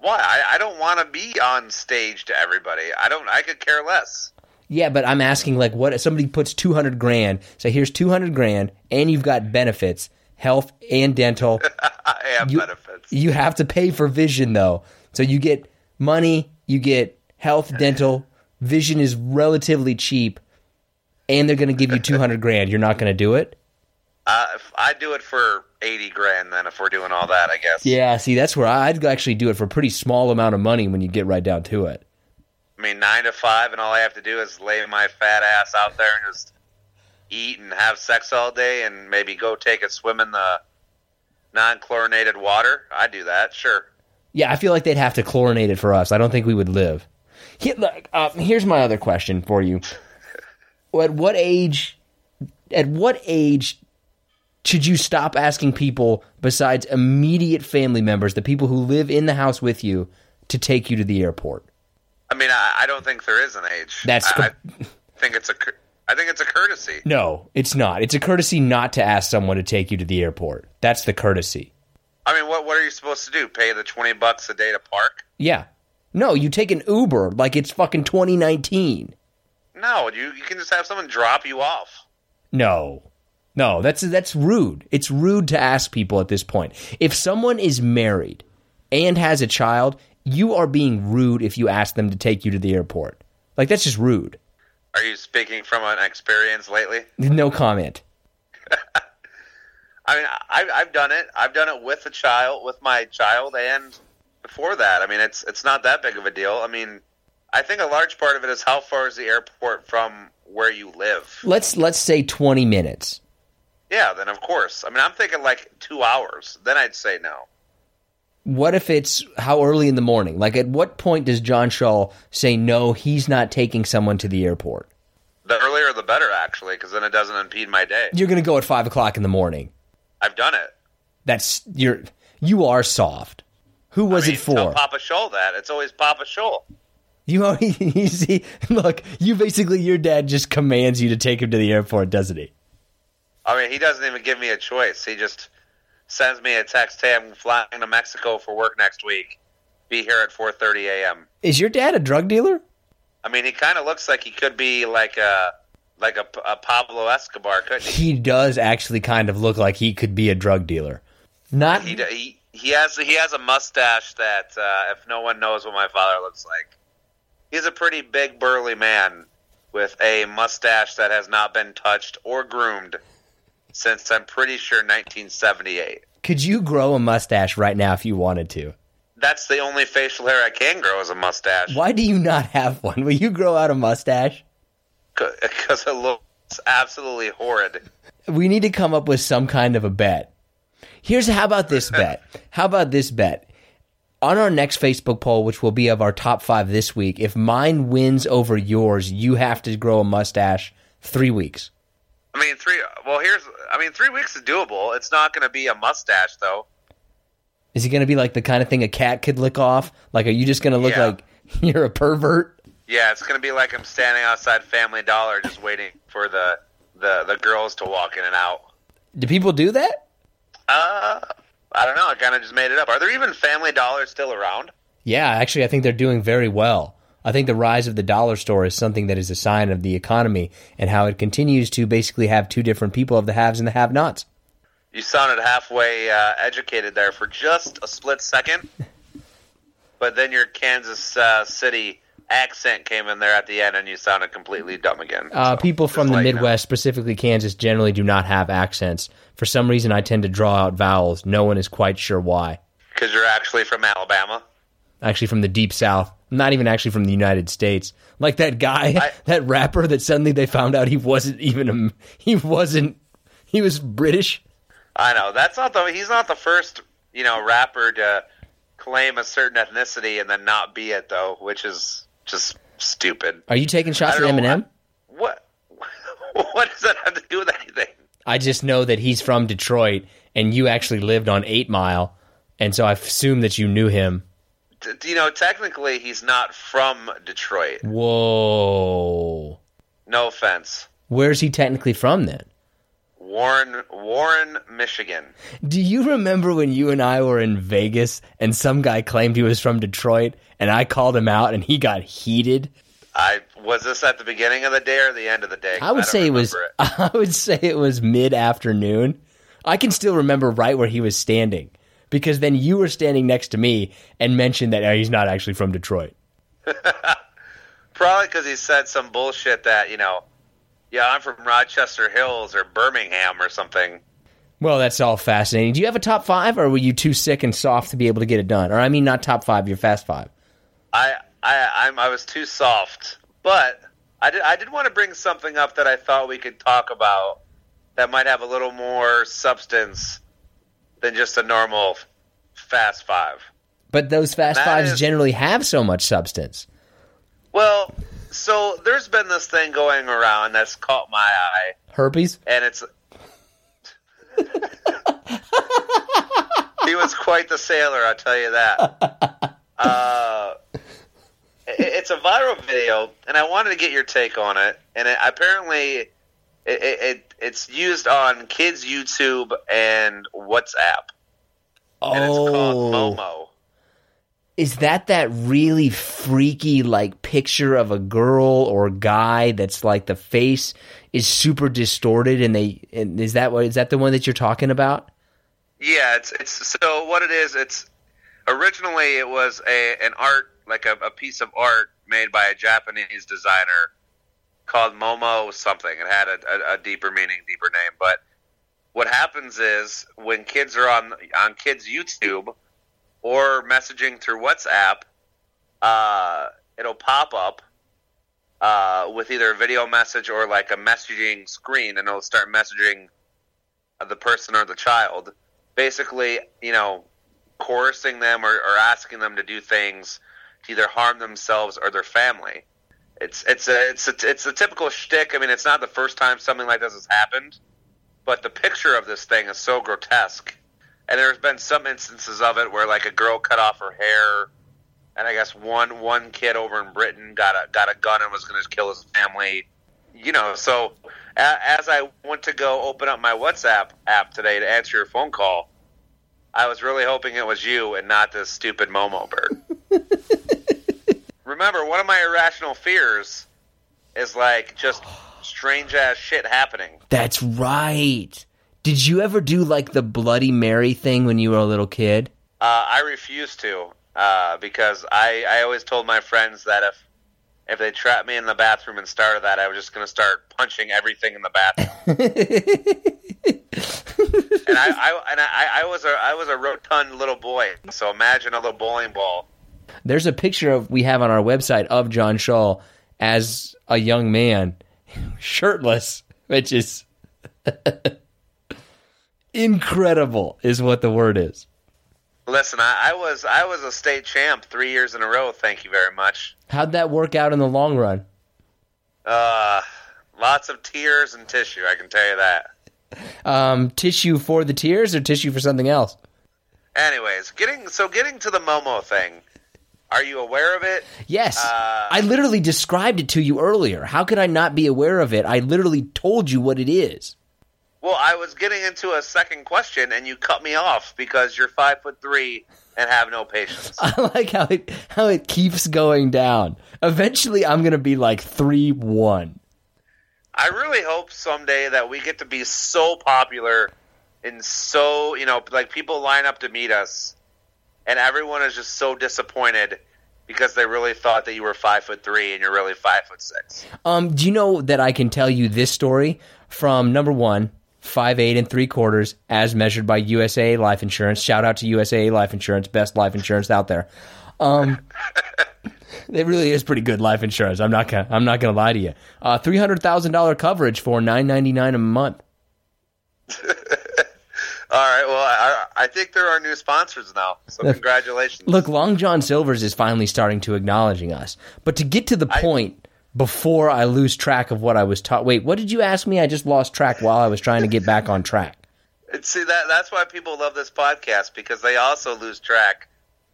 Why? I, I don't want to be on stage to everybody. I don't. I could care less. Yeah, but I'm asking like what if somebody puts two hundred grand, say here's two hundred grand, and you've got benefits, health and dental. I have You- benefits. you have to pay for vision though. So you get money, you get health, dental, vision is relatively cheap, and they're gonna give you two hundred grand. You're not gonna do it? Uh, if I do it for eighty grand, then if we're doing all that, I guess. Yeah, see, that's where I'd actually do it for a pretty small amount of money when you get right down to it. I mean, nine to five, and all I have to do is lay my fat ass out there and just eat and have sex all day, and maybe go take a swim in the non-chlorinated water. I do that, sure. Yeah, I feel like they'd have to chlorinate it for us. I don't think we would live. Here, look, uh, here's my other question for you. At what age? At what age should you stop asking people besides immediate family members, the people who live in the house with you, to take you to the airport? I mean, I, I don't think there is an age. That's I, I think it's a. I think it's a courtesy. No, it's not. It's a courtesy not to ask someone to take you to the airport. That's the courtesy. I mean, what what are you supposed to do? Pay the twenty bucks a day to park? Yeah. No, you take an Uber like it's fucking 2019. No, you you can just have someone drop you off. No. No, that's that's rude. It's rude to ask people at this point. If someone is married and has a child, you are being rude if you ask them to take you to the airport. Like that's just rude. Are you speaking from an experience lately? No comment. I mean, I, I've done it. I've done it with a child, with my child, and before that. I mean, it's it's not that big of a deal. I mean, I think a large part of it is how far is the airport from where you live. Let's let's say 20 minutes. Yeah, then of course. I mean, I'm thinking like two hours. Then I'd say no. What if it's how early in the morning? Like, at what point does John Shaw say no? He's not taking someone to the airport. The earlier the better, actually, because then it doesn't impede my day. You're going to go at five o'clock in the morning. I've done it. That's you're you are soft. Who was I mean, it for? Tell Papa Shaw that. It's always Papa Shaw. You, are- you see, look, you basically, your dad just commands you to take him to the airport, doesn't he? I mean, he doesn't even give me a choice. He just sends me a text, "Hey, I'm flying to Mexico for work next week. Be here at 4:30 a.m." Is your dad a drug dealer? I mean, he kind of looks like he could be like a like a, a Pablo Escobar, couldn't he? He does actually kind of look like he could be a drug dealer. Not He he, he has he has a mustache that uh, if no one knows what my father looks like, he's a pretty big burly man with a mustache that has not been touched or groomed since I'm pretty sure 1978. could you grow a mustache right now if you wanted to? That's the only facial hair I can grow is a mustache. Why do you not have one? Will you grow out a mustache? Because it looks absolutely horrid. We need to come up with some kind of a bet. Here's how about this bet? How about this bet? On our next Facebook poll, which will be of our top five this week, if mine wins over yours, you have to grow a mustache three weeks. I mean, three. Well, here's. I mean, three weeks is doable. It's not going to be a mustache though. Is it going to be like the kind of thing a cat could lick off? Like, are you just going to look Yeah. like you're a pervert? Yeah, it's going to be like I'm standing outside Family Dollar, just waiting for the the the girls to walk in and out. Do people do that? Uh, I don't know. I kind of just made it up. Are there even Family Dollars still around? Yeah, actually, I think they're doing very well. I think the rise of the dollar store is something that is a sign of the economy and how it continues to basically have two different people of the haves and the have nots. You sounded halfway uh, educated there for just a split second, but then your Kansas uh, City accent came in there at the end, and you sounded completely dumb again. Uh, So, people from the you know. Midwest, specifically Kansas, generally do not have accents. For some reason, I tend to draw out vowels. No one is quite sure why. because you're actually from Alabama. Actually, from the deep south. Not even actually from the United States. Like that guy, I- that rapper that suddenly they found out he wasn't even a, he wasn't, he was British. I know that's not the he's not the first you know rapper to claim a certain ethnicity and then not be it though, which is just stupid. Are you taking shots at. Eminem? What what does that have to do with anything? I just know that he's from Detroit and you actually lived on 8 Mile. And so I assume that you knew him. You know, technically he's not from Detroit. Whoa. No offense. Where's he technically from then? Warren Warren, Michigan. Do you remember when you and I were in Vegas and some guy claimed he was from Detroit and I called him out and he got heated? I was this at the beginning of the day or the end of the day? I would don't say it was remember I would say it was mid-afternoon. I can still remember right where he was standing because then you were standing next to me and mentioned that "Oh, he's not actually from Detroit. Probably because he said some bullshit that you know. Yeah, I'm from Rochester Hills or Birmingham or something. Well, that's all fascinating. Do you have a top 5 or were you too sick and soft to be able to get it done? Or I mean not top 5, your fast 5. I I I'm, I was too soft, but I did I did want to bring something up that I thought we could talk about that might have a little more substance than just a normal fast five. But those fast That fives is- generally have so much substance. Well, so there's been this thing going around that's caught my eye, Herpes? and it's. he was quite the sailor, I'll tell you that. Uh, it's a viral video, and I wanted to get your take on it. And it, apparently, it, it, it it's used on kids' YouTube and WhatsApp, and it's called Oh, Momo. is that that really freaky like picture of a girl or guy that's like the face is super distorted and they and is that what is that the one that you're talking about? Yeah, it's it's so what it is. It's originally it was a an art like a, a piece of art made by a Japanese designer called Momo something. It had a, a, a deeper meaning, deeper name. But what happens is when kids are on on kids YouTube or messaging through WhatsApp, uh, it'll pop up uh, with either a video message or like a messaging screen, and it'll start messaging the person or the child, basically, you know, coercing them or, or asking them to do things to either harm themselves or their family. It's it's a it's a, it's a typical shtick. I mean, it's not the first time something like this has happened, but the picture of this thing is so grotesque. And there's been some instances of it where like a girl cut off her hair, and I guess one one kid over in Britain got a got a gun and was going to kill his family. You know, so as I went to go open up my WhatsApp app today to answer your phone call, I was really hoping it was you and not this stupid Momo bird. Remember, one of my irrational fears is like just strange ass shit happening. That's right. Did you ever do like the Bloody Mary thing when you were a little kid? Uh, I refuse to uh, because I, I always told my friends that if if they trapped me in the bathroom and started that, I was just going to start punching everything in the bathroom. and I, I and I, I was a I was a rotund little boy, so imagine a little bowling ball. There's a picture of we have on our website of John Shaw as a young man, shirtless, which is incredible, is what the word is. Listen, I, I was I was a state champ three years in a row. Thank you very much. How'd that work out in the long run? Uh, lots of tears and tissue. I can tell you that. Um, tissue for the tears or tissue for something else? Anyways, getting so getting to the Momo thing. Are you aware of it? Yes. Uh, I literally described it to you earlier. How could I not be aware of it? I literally told you what it is. Well, I was getting into a second question, and you cut me off because you're five foot three and have no patience. I like how it how it keeps going down. Eventually, I'm gonna be like three one. I really hope someday that we get to be so popular and so you know, like people line up to meet us, and everyone is just so disappointed because they really thought that you were five foot three and you're really five foot six. Um, do you know that I can tell you this story from number one, five eight and three quarters, as measured by USA Life Insurance. Shout out to USA Life Insurance, best life insurance out there. Um, it really is pretty good life insurance. I'm not gonna I'm not gonna lie to you. Uh, three hundred thousand dollar coverage for nine ninety nine a month. All right. Well, I, I think there are new sponsors now, so congratulations. Look, Long John Silver's is finally starting to acknowledging us. But to get to the point before I lose track of what I was taught. Wait, what did you ask me? I just lost track while I was trying to get back on track. See that that's why people love this podcast because they also lose track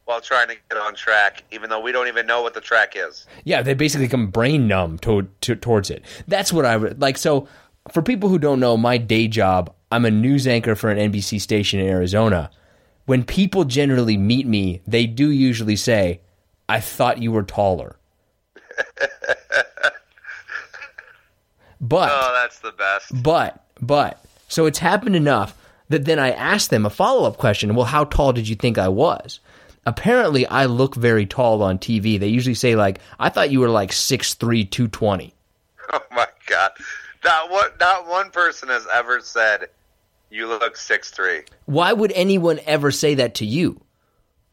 while trying to get on track, even though we don't even know what the track is. Yeah, they basically come brain numb to, to, towards it. That's what I would like. So, for people who don't know, my day job, I'm a news anchor for an NBC station in Arizona. When people generally meet me, they do usually say, I thought you were taller. but Oh, that's the best. but but so it's happened enough that then I asked them a follow up question. Well, how tall did you think I was? Apparently, I look very tall on TV. They usually say like, "I thought you were like 6'3", 220. Oh my god. Not one not one person has ever said you look six three. Why would anyone ever say that to you?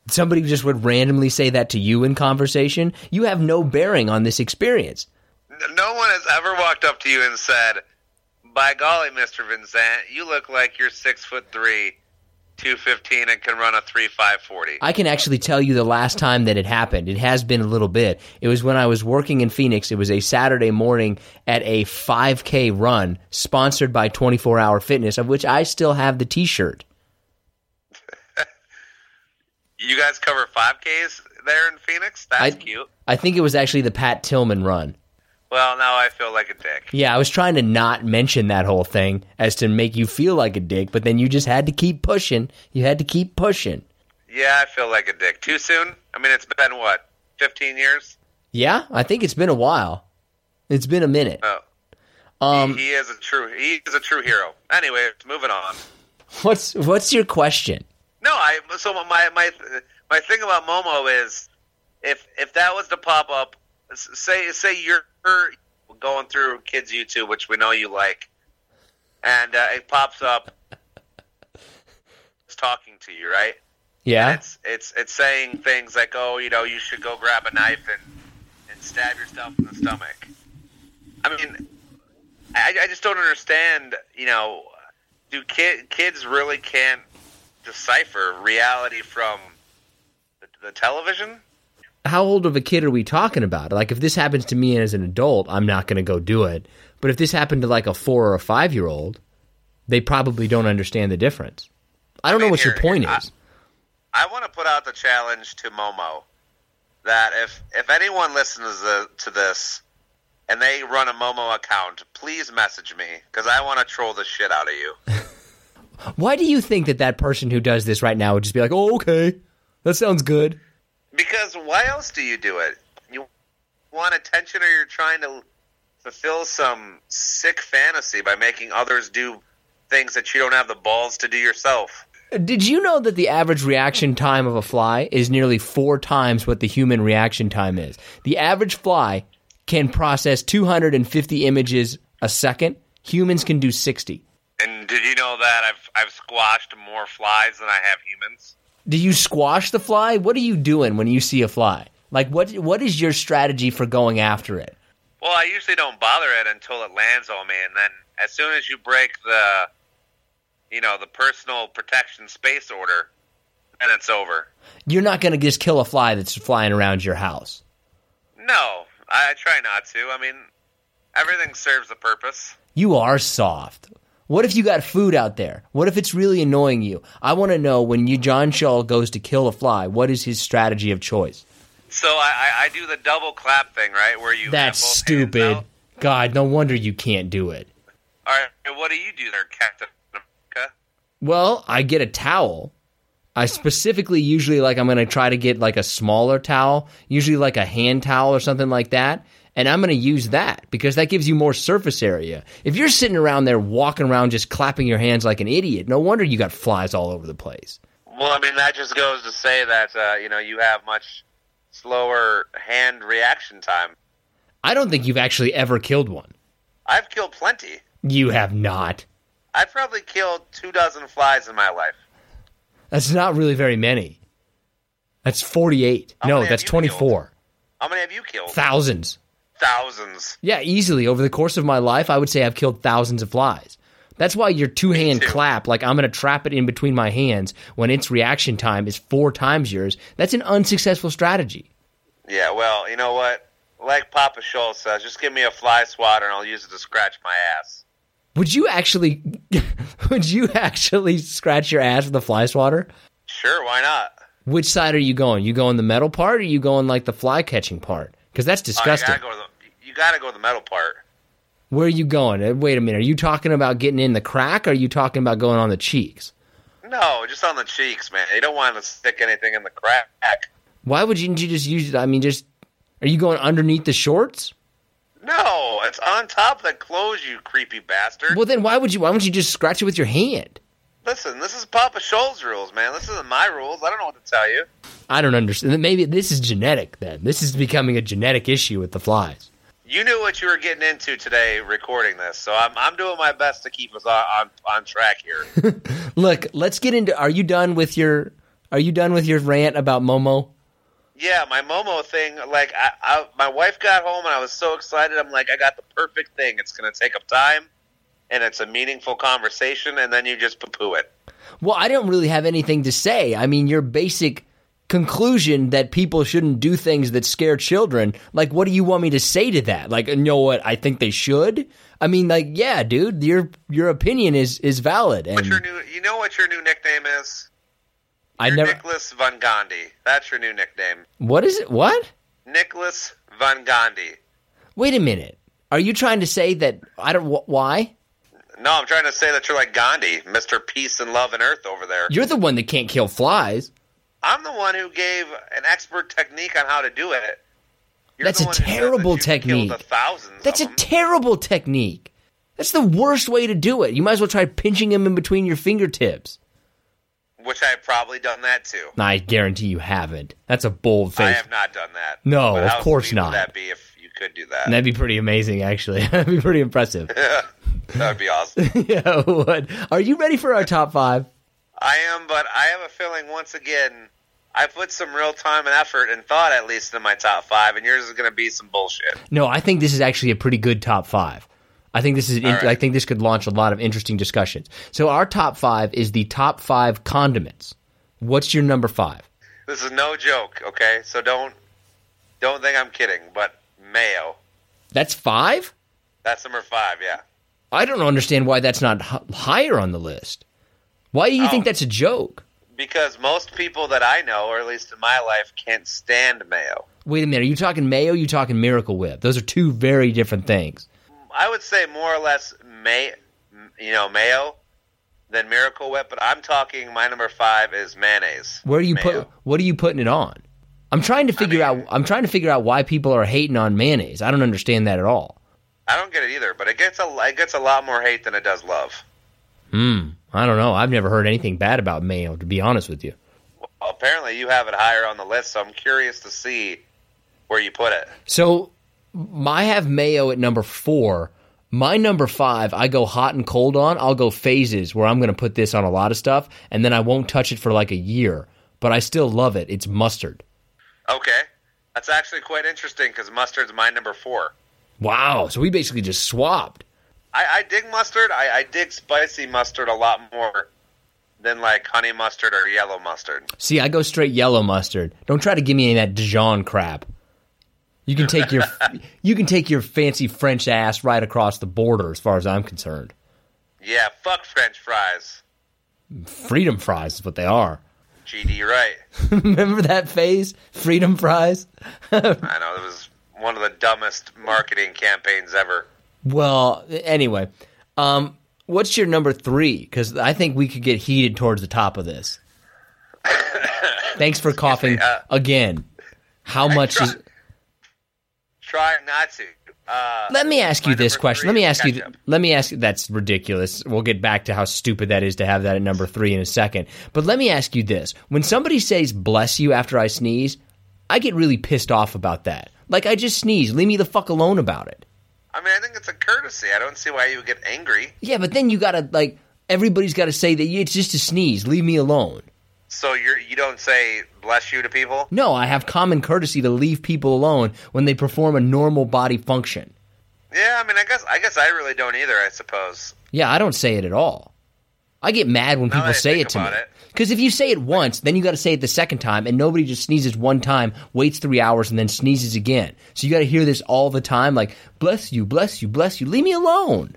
Somebody just would randomly say that to you in conversation. You have no bearing on this experience. No one has ever walked up to you and said, "By golly, Mister Vincent, you look like you're six foot three, two fifteen, and can run a three five forty. I can actually tell you the last time that it happened. It has been a little bit. It was when I was working in Phoenix. It was a Saturday morning at a 5K run sponsored by 24 Hour Fitness, of which I still have the t shirt. You guys cover five Ks there in Phoenix. That's I- cute. I think it was actually the Pat Tillman run. Well, now I feel like a dick. Yeah, I was trying to not mention that whole thing as to make you feel like a dick, but then you just had to keep pushing. You had to keep pushing. Yeah, I feel like a dick. Too soon? I mean, it's been what, 15 years? Yeah, I think it's been a while. It's been a minute. Oh, Um, he is a true he is a true hero. Anyway, moving on. what's what's your question? No, I so my my my thing about Momo is if if that was to pop up, say say you're going through kids YouTube, which we know you like, and uh, it pops up, it's talking to you, right? Yeah. It's it's it's saying things like, oh, you know, you should go grab a knife and and stab yourself in the stomach. I mean, I, I just don't understand. You know, do kid, kids really can't decipher reality from the, the television? How old of a kid are we talking about? Like, if this happens to me as an adult, I'm not going to go do it. But if this happened to like a four or a five year old, they probably don't understand the difference. I don't know mean, what your point here, is. I want to put out the challenge to Momo that if if anyone listens to, to this and they run a Momo account, please message me because I want to troll the shit out of you. Why do you think that that person who does this right now would just be like, "Oh, okay, that sounds good"? Because why else do you do it? You want attention, or you're trying to fulfill some sick fantasy by making others do things that you don't have the balls to do yourself. Did you know that the average reaction time of a fly is nearly four times what the human reaction time is? The average fly can process 250 images a second. Humans can do 60. And did you know that I've I've squashed more flies than I have humans? Do you squash the fly? What are you doing when you see a fly? Like what what is your strategy for going after it? Well, I usually don't bother it until it lands on me, and then as soon as you break the, you know, the personal protection space order, then it's over. You're not going to just kill a fly that's flying around your house. No, I, I try not to. I mean, everything serves a purpose. You are soft. What if you got food out there? What if it's really annoying you? I want to know when you John Shaw goes to kill a fly, what is his strategy of choice? So I, I, I do the double clap thing, right? Where you That's stupid. God, no wonder you can't do it. All right, and what do you do there, Captain America? Well, I get a towel. I specifically usually like I'm going to try to get like a smaller towel, usually like a hand towel or something like that, and I'm going to use that because that gives you more surface area. If you're sitting around there walking around just clapping your hands like an idiot, no wonder you got flies all over the place. Well, I mean that just goes to say that uh, you know you have much slower hand reaction time. I don't think you've actually ever killed one. I've killed plenty. You have not. I've probably killed two dozen flies in my life. That's not really very many. That's 48. How no, that's have you 24. How many have you killed? Thousands. Thousands. Yeah, easily. Over the course of my life, I would say I've killed thousands of flies. That's why your two hand clap, like I'm going to trap it in between my hands when its reaction time is four times yours, that's an unsuccessful strategy. Yeah, well, you know what? Like Papa Schultz says, just give me a fly swatter and I'll use it to scratch my ass. Would you actually, would you actually scratch your ass with a fly swatter? Sure, why not? Which side are you going? You going the metal part or you going like the fly catching part? Because that's disgusting. gotta go to you gotta go to the metal part. Where are you going? Uh, Wait a minute. Are you talking about getting in the crack or are you talking about going on the cheeks? No, just on the cheeks, man. You don't want to stick anything in the crack. Why would you, you just use it? I mean, just, are you going underneath the shorts? No, it's on top of the clothes, you creepy bastard. Well, then why would you? Why don't you just scratch it with your hand? Listen, this is Papa Schultz rules, man. This isn't my rules. I don't know what to tell you. I don't understand. Maybe this is genetic. Then this is becoming a genetic issue with the flies. You knew what you were getting into today recording this, so I'm, I'm doing my best to keep us on, on, on track here. Look, let's get into. Are you done with your? Are you done with your rant about Momo? yeah, my Momo thing, like, I, I, my wife got home and I was so excited. I'm like, I got the perfect thing. It's going to take up time, and it's a meaningful conversation, and then you just poo poo it. Well, I don't really have anything to say. I mean, your basic conclusion that people shouldn't do things that scare children. Like, what do you want me to say to that? Like, you know what? I think they should. I mean, like, yeah, dude, your your opinion is is valid, What's your new? You know what your new nickname is? I never. Nicholas Van Gandhi. That's your new nickname. What is it? What? Nicholas Van Gandhi. Wait a minute. Are you trying to say that I don't? Wh- why? No, I'm trying to say that you're like Gandhi, Mr. Peace and Love and Earth over there. You're the one that can't kill flies. I'm the one who gave an expert technique on how to do it. You're That's a terrible technique. That's a them. terrible technique. That's the worst way to do it. You might as well try pinching him in between your fingertips. which I've probably done that too. I guarantee you haven't. That's a bold face. I have not done that. No, of course not. Would that be if you could do that? That'd be pretty amazing, actually. That'd be pretty impressive. that would be awesome. yeah, what? Are you ready for our top five? I am, but I have a feeling once again I put some real time and effort and thought at least in my top five, and yours is going to be some bullshit. No, I think this is actually a pretty good top five. I think this is. Right. I think this could launch a lot of interesting discussions. So our top five is the top five condiments. What's your number five? This is no joke, okay? So don't don't think I'm kidding. But mayo, That's five. that's number five. Yeah, I don't understand why that's not h- higher on the list. Why do you Oh. think that's a joke? because most people that I know, or at least in my life, can't stand mayo. Wait a minute. Are you talking mayo? Are you talking Miracle Whip? Those are two very different things. I would say more or less may you know mayo than Miracle Whip, but I'm talking my number five is mayonnaise. Where do you Mayo. put? What are you putting it on? I'm trying to figure mean- out. I'm trying to figure out why people are hating on mayonnaise. I don't understand that at all. I don't get it either, but it gets a it gets a lot more hate than it does love. Hmm. I don't know. I've never heard anything bad about mayo. To be honest with you. Well, apparently, you have it higher on the list, so I'm curious to see where you put it. So I have mayo at number four. My number five, I go hot and cold on. I'll go phases where I'm going to put this on a lot of stuff, and then I won't touch it for like a year. But I still love it. It's mustard. Okay, that's actually quite interesting because mustard's my number four. Wow. So we basically just swapped. I, I dig mustard. I, I dig spicy mustard a lot more than like honey mustard or yellow mustard. See, I go straight yellow mustard. Don't try to give me any of that Dijon crap. You can take your you can take your fancy French ass right across the border, as far as I'm concerned. Yeah, fuck French fries. Freedom fries is what they are. GD right. Remember that phase? Freedom fries. I know it was one of the dumbest marketing campaigns ever. Well, anyway, um, what's your number three? Because I think we could get heated towards the top of this. Thanks for coughing uh, again. How much try- is? Try not to. Uh, Let me ask you this question. Let me ask you. Let me ask. That's ridiculous. We'll get back to how stupid that is to have that at number three in a second. But let me ask you this: When somebody says "bless you" after I sneeze, I get really pissed off about that. Like I just sneezed. Leave me the fuck alone about it. I mean, I think it's a courtesy. I don't see why you would get angry. Yeah, but then you gotta like everybody's got to say that it's just a sneeze. Leave me alone. So you're you don't say bless you to people. No, I have common courtesy to leave people alone when they perform a normal body function. Yeah, I mean, I guess I guess I really don't either. I suppose. Yeah, I don't say it at all. I get mad when Now people say it to me. it. Because if you say it once, then you got to say it the second time, and nobody just sneezes one time, waits three hours, and then sneezes again. So you got to hear this all the time, like "bless you, bless you, bless you." Leave me alone.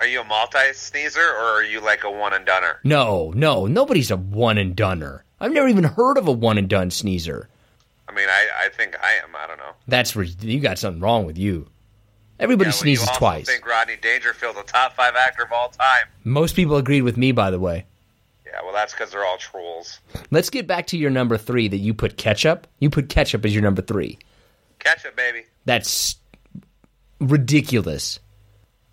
Are you a multi sneezer or are you like a one and doneer? No, no, nobody's a one and doneer. I've never even heard of a one and done sneezer. I mean, I, I think I am. I don't know. That's where you got something wrong with you. Everybody Yeah, well, sneezes you twice. Think Rodney Dangerfield, the top five actor of all time? Most people agreed with me, by the way. Yeah, well, that's because they're all trolls. Let's get back to your number three that you put ketchup. You put ketchup as your number three. Ketchup, baby. That's ridiculous.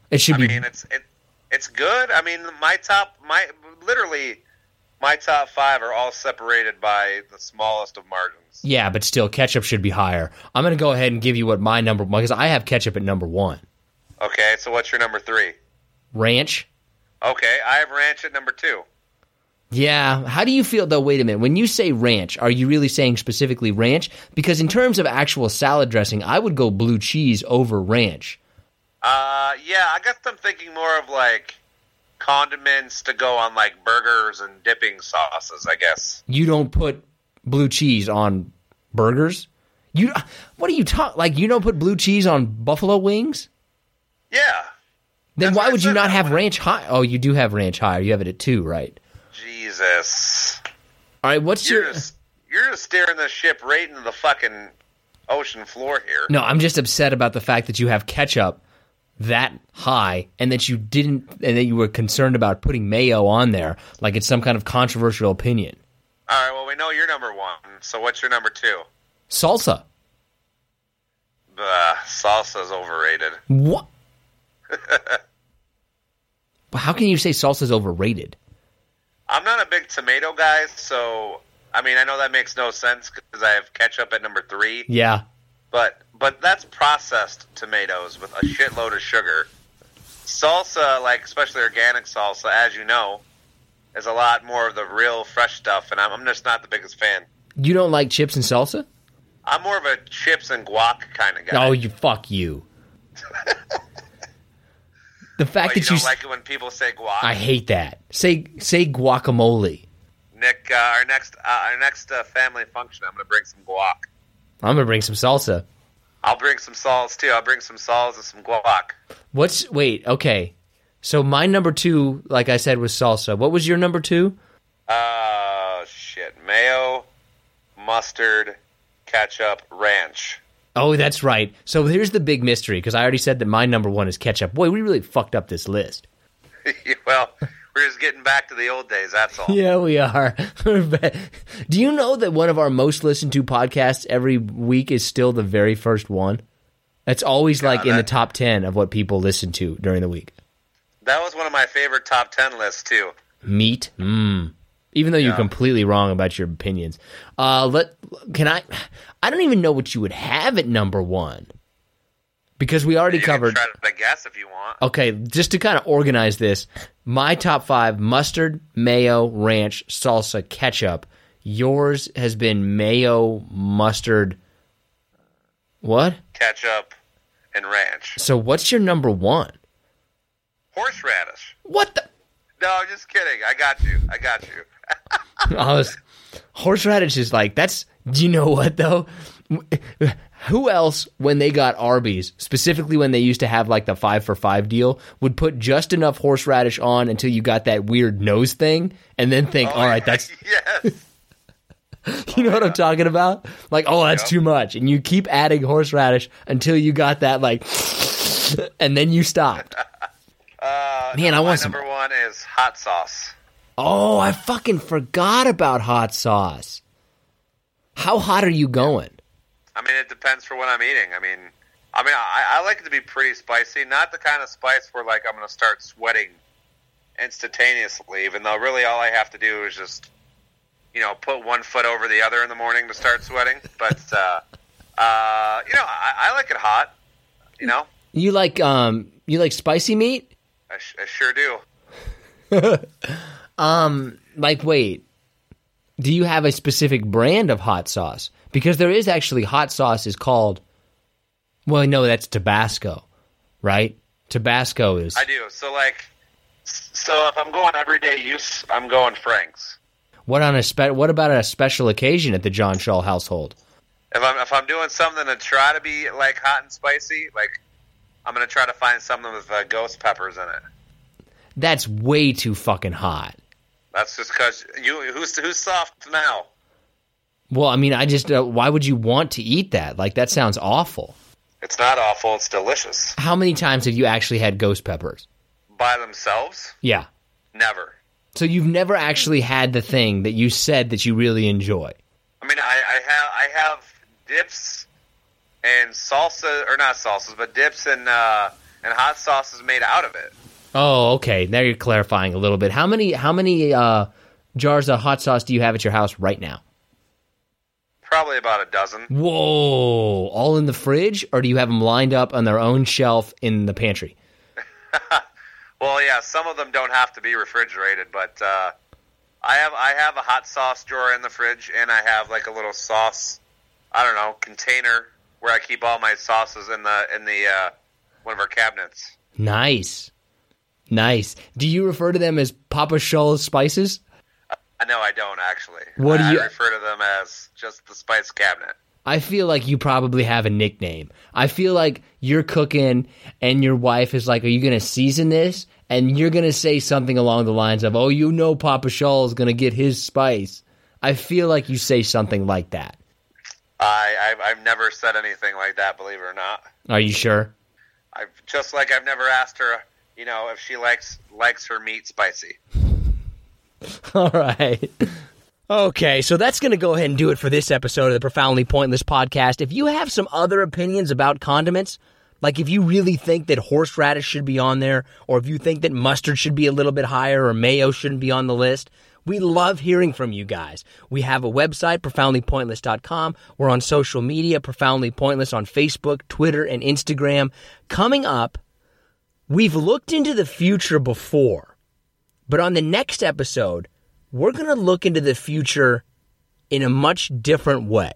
It should I be. I mean, it's it, it's good. I mean, my top, my literally, my top five are all separated by the smallest of margins. yeah, but still, ketchup should be higher. I'm going to go ahead and give you what my number because I have ketchup at number one. Okay, so what's your number three? Ranch. Okay, I have ranch at number two. Yeah. How do you feel though? Wait a minute. When you say ranch, are you really saying specifically ranch? Because in terms of actual salad dressing, I would go blue cheese over ranch. Uh, yeah, I guess I'm thinking more of like condiments to go on like burgers and dipping sauces. I guess. You don't put blue cheese on burgers. You what are you talking? Like you don't put blue cheese on buffalo wings? Yeah. Then why would you not have ranch high? Oh, you do have ranch higher. You have it at two, right? Jesus. All right. What's You're your? just you're just steering the ship right into the fucking ocean floor here. No, I'm just upset about the fact that you have ketchup that high and that you didn't and that you were concerned about putting mayo on there like it's some kind of controversial opinion. All right. Well, we know you're number one. So what's your number two? Salsa. Uh, salsa's overrated. What? But How can you say salsa's overrated? I'm not a big tomato guy, so I mean I know that makes no sense because I have ketchup at number three. Yeah. But but that's processed tomatoes with a shitload of sugar. Salsa, like especially organic salsa, as you know, is a lot more of the real fresh stuff, and I'm, I'm just not the biggest fan. You don't like chips and salsa? I'm more of a chips and guac kind of guy. Oh, you fuck you. the fact that you, don't like it when people say guac. I hate that. Say say guacamole. Nick, uh, our next uh, our next uh, family function, I'm going to bring some guac. I'm gonna bring some salsa. I'll bring some salts too. I'll bring some salsa and some guac. What's wait? Okay, so my number two, like I said, was salsa. What was your number two? Uh, shit. Mayo, mustard, ketchup, ranch. Oh, that's right. So here's the big mystery because I already said that my number one is ketchup. Boy, we really fucked up this list. well, we're just getting back to the old days. That's all. Yeah, we are. Do you know that one of our most listened to podcasts every week is still the very first one? That's always like in the top 10 of what people listen to during the week. That was one of my favorite top ten lists too. Meat? Mmm. Even though you're completely wrong about your opinions. Uh, let can I I don't even know what you would have at number 1. Because we already You covered can try to guess if you want. Okay, just to kind of organize this, my top five mustard, mayo, ranch, salsa, ketchup. Yours has been mayo, mustard. What? Ketchup and ranch. So what's your number one? Horseradish. What the? No, I'm just kidding. I got you. I got you. I was, horseradish is like, that's, do you know what though? Who else, when they got Arby's, specifically when they used to have like the five for five deal, would put just enough horseradish on until you got that weird nose thing and then think, all right, that's yes. You know what I'm talking about? Like, oh, that's Yep. too much. And you keep adding horseradish until you got that, like, and then you stopped. Uh, Man, I my want some- number one is hot sauce. Oh, I fucking forgot about hot sauce. How hot are you going? I mean, it depends for what I'm eating. I mean, I mean, I, I like it to be pretty spicy, not the kind of spice where like I'm going to start sweating instantaneously. Even though really all I have to do is just, you know, put one foot over the other in the morning to start sweating. But uh, uh, you know, I, I like it hot. You know, You like, um, you like spicy meat? I, sh- I sure do. Um, like, wait, do you have a specific brand of hot sauce? Because there is actually hot sauce is called, well, no, that's Tabasco, right? Tabasco is. I do. So like, so if I'm going everyday use, I'm going Frank's. What on a spe- What about a special occasion at the John Shaw household? If I'm if I'm doing something to try to be like hot and spicy, like I'm gonna try to find something with uh, ghost peppers in it. That's way too fucking hot. That's just because you who's who's soft now. Well, I mean, I just uh, why would you want to eat that? Like that sounds awful. It's not awful. It's delicious How many times have you actually had ghost peppers? by themselves. Yeah. Never. So you've never actually had the thing that you said that you really enjoy. I mean, I, I have I have dips and salsa or not salsas, but dips and uh, and hot sauces made out of it. Oh, okay. Now you're clarifying a little bit. How many how many uh, jars of hot sauce do you have at your house right now? Probably about a dozen. Whoa! All in the fridge, or do you have them lined up on their own shelf in the pantry? Well, yeah, some of them don't have to be refrigerated, but uh, I have I have a hot sauce drawer in the fridge, and I have like a little sauce, I don't know, container where I keep all my sauces in the in the uh, one of our cabinets. Nice, nice. Do you refer to them as Papa Shaw's spices? Uh, I know I don't actually. What do you- I refer to them as just the spice cabinet. I feel like you probably have a nickname. I feel like you're cooking and your wife is like, Are you going to season this? And you're going to say something along the lines of, Oh, you know, Papa Shaw is going to get his spice. I feel like you say something like that. I I've, I've never said anything like that, believe it or not. Are you sure? I've just like I've never asked her, you know, if she likes likes her meat spicy. All right. Okay, so that's going to go ahead and do it for this episode of the Profoundly Pointless podcast. If you have some other opinions about condiments, like if you really think that horseradish should be on there, or if you think that mustard should be a little bit higher, or mayo shouldn't be on the list, we love hearing from you guys. We have a website, profoundlypointless.com. We're on social media, Profoundly Pointless on Facebook, Twitter, and Instagram. Coming up, we've looked into the future before, but on the next episode, we're going to look into the future in a much different way.